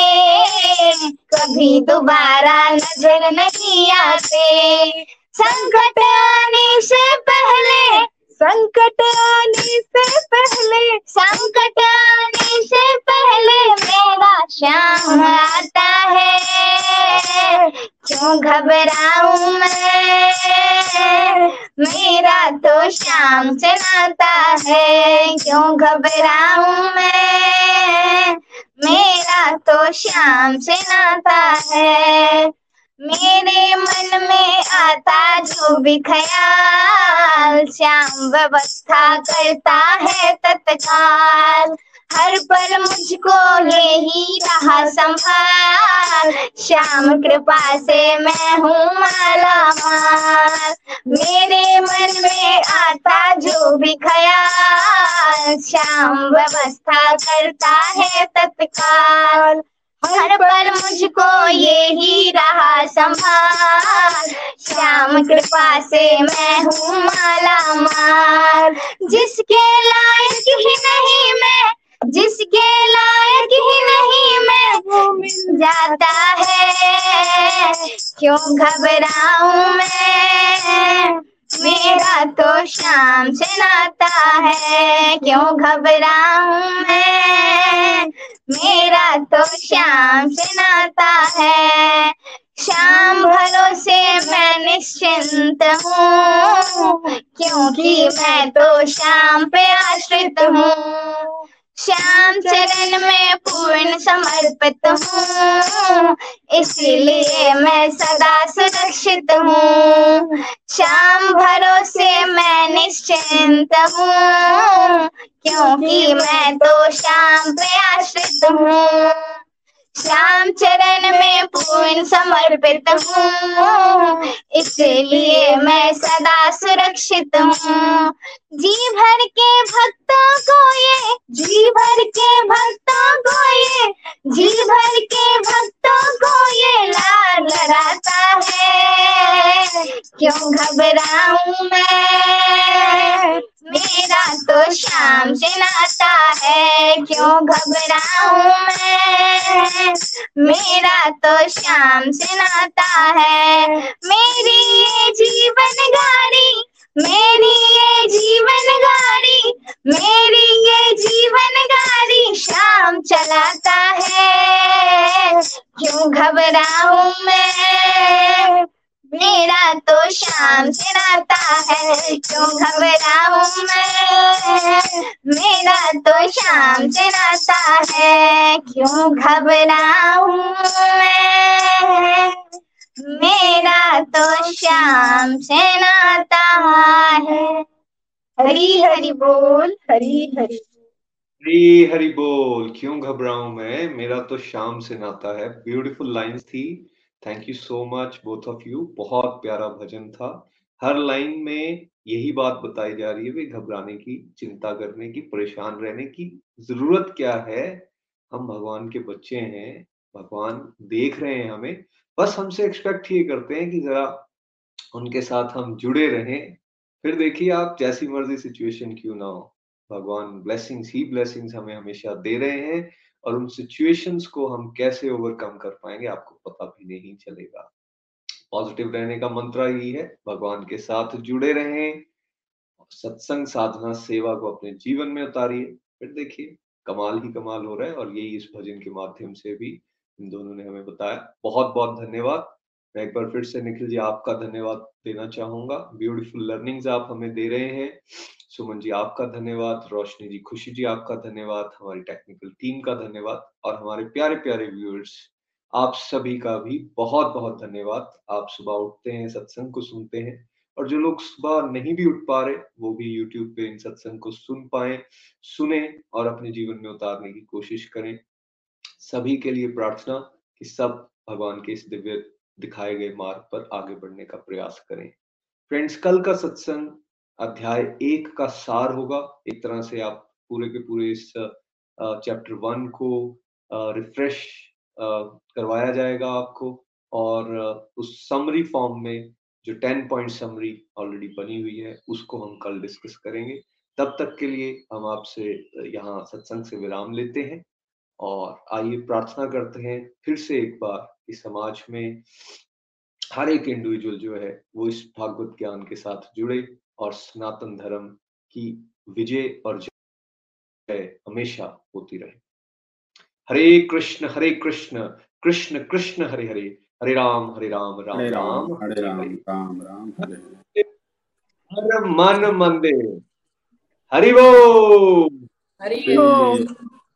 कभी दोबारा नज़र नहीं आते। संकट आने से पहले संकट आने से पहले संकट आने से पहले मेरा श्याम आता है। क्यों घबराऊं मैं? मेरा तो श्याम नाता है। क्यों घबराऊं मैं? मेरा तो श्याम नाता है। मेरे मन में आता जो भी ख्याल श्याम व्यवस्था करता है तत्काल। हर पल मुझको यही रहा संभाल। श्याम कृपा से मैं हूँ माला माल मेरे मन में आता जो भी ख्याल। श्याम व्यवस्था करता है तत्काल। हर पल मुझको ये ही रहा संभाल। श्याम कृपा से मैं हूँ माला माल जिसके लायक ही नहीं मैं, जिसके लायक ही नहीं मैं, वो मिल जाता है। क्यों घबराऊं मैं? मेरा तो शाम से नाता है, क्यों घबराऊं मैं? मेरा तो शाम से नाता है, शाम भरोसे मैं निश्चिंत हूँ, क्योंकि मैं तो शाम पे आश्रित हूँ। श्याम चरण में पूर्ण समर्पित हूँ। इसलिए मैं सदा सुरक्षित हूँ। श्याम भरोसे मैं निश्चिंत हूँ। क्योंकि मैं तो श्याम पे आश्रित हूँ। श्याम चरण में पूर्ण समर्पित हूँ। इसलिए मैं सदा सुरक्षित हूँ। जी भर के भक्तों को ये, जी भर के भक्तों को ये, जी भर के भक्तों को ये लाल लड़ाता है। क्यों घबराऊं मैं? मेरा तो शाम से ना आता है। क्यों घबराऊं मैं? मेरा तो शाम से नाता है मेरी ये जीवन गाड़ी मेरी हरी हरी बोल, हरी हरी। हरी हरी बोल, क्यों घबराऊं मैं? मेरा तो शाम से नाता है। ब्यूटीफुल लाइंस थी। Thank you so much both of you बहुत प्यारा भजन था। हर लाइन में यही बात बताई जा रही है भाई घबराने की, चिंता करने की, परेशान रहने की ज़रूरत क्या है? हम भगवान के बच्चे हैं। भगवान देख रहे हैं हमें। बस हमसे एक्सपेक्ट ये करते हैं कि जरा उनके साथ हम जुड़े रहें। फिर देखिए आप जैसी मर्ज़ी सिचुएशन क्यों ना हो। भगवान ब्लेसिंग्स ही ब्लेसिंग्स हमें हमेशा दे रहे हैं और उन सिचुएशंस को हम कैसे ओवरकम कर पाएँगे आपको पता भी नहीं चलेगा। पॉजिटिव रहने का मंत्र यही है, भगवान के साथ जुड़े रहें सत्संग साधना सेवा को अपने जीवन में उतारिए। फिर देखिए, कमाल ही कमाल हो रहा है और यही इस भजन के माध्यम से भी इन दोनों ने हमें बताया। बहुत बहुत धन्यवाद। मैं एक बार फिर से निखिल जी आपका धन्यवाद देना चाहूँगा। ब्यूटीफुल लर्निंग्स आप हमें दे रहे हैं। सुमन जी आपका धन्यवाद, रोशनी जी, खुशी जी आपका धन्यवाद, हमारी टेक्निकल टीम का धन्यवाद और हमारे प्यारे प्यारे व्यूअर्स आप सभी का भी बहुत बहुत धन्यवाद। आप सुबह उठते हैं, सत्संग को सुनते हैं और जो लोग सुबह नहीं भी उठ पा रहे, वो भी यूट्यूब पे इन सत्संग को सुन पाए, सुने और अपने जीवन में उतारने की कोशिश करें। सभी के लिए प्रार्थना कि सब भगवान के इस दिव्य दिखाए गए मार्ग पर आगे बढ़ने का प्रयास करें। फ्रेंड्स, कल का सत्संग अध्याय एक का सार होगा। एक तरह से आप पूरे के पूरे इस चैप्टर वन को रिफ्रेश करवाया जाएगा आपको और उस समरी फॉर्म में जो टेन पॉइंट समरी ऑलरेडी बनी हुई है, उसको हम कल डिस्कस करेंगे। तब तक के लिए हम आपसे यहाँ सत्संग से विराम लेते हैं। और आइए प्रार्थना करते हैं फिर से एक बार इस समाज में हर एक इंडिविजुअल जो है वो इस भागवत ज्ञान के साथ जुड़े और सनातन धर्म की विजय और जय हमेशा होती रहे। हरे कृष्ण हरे कृष्ण कृष्ण कृष्ण हरे हरे हरे राम हरे राम राम हरे राम हरे राम राम राम हरे हर। मन मंदिर हरि बोल हरि हरे बोल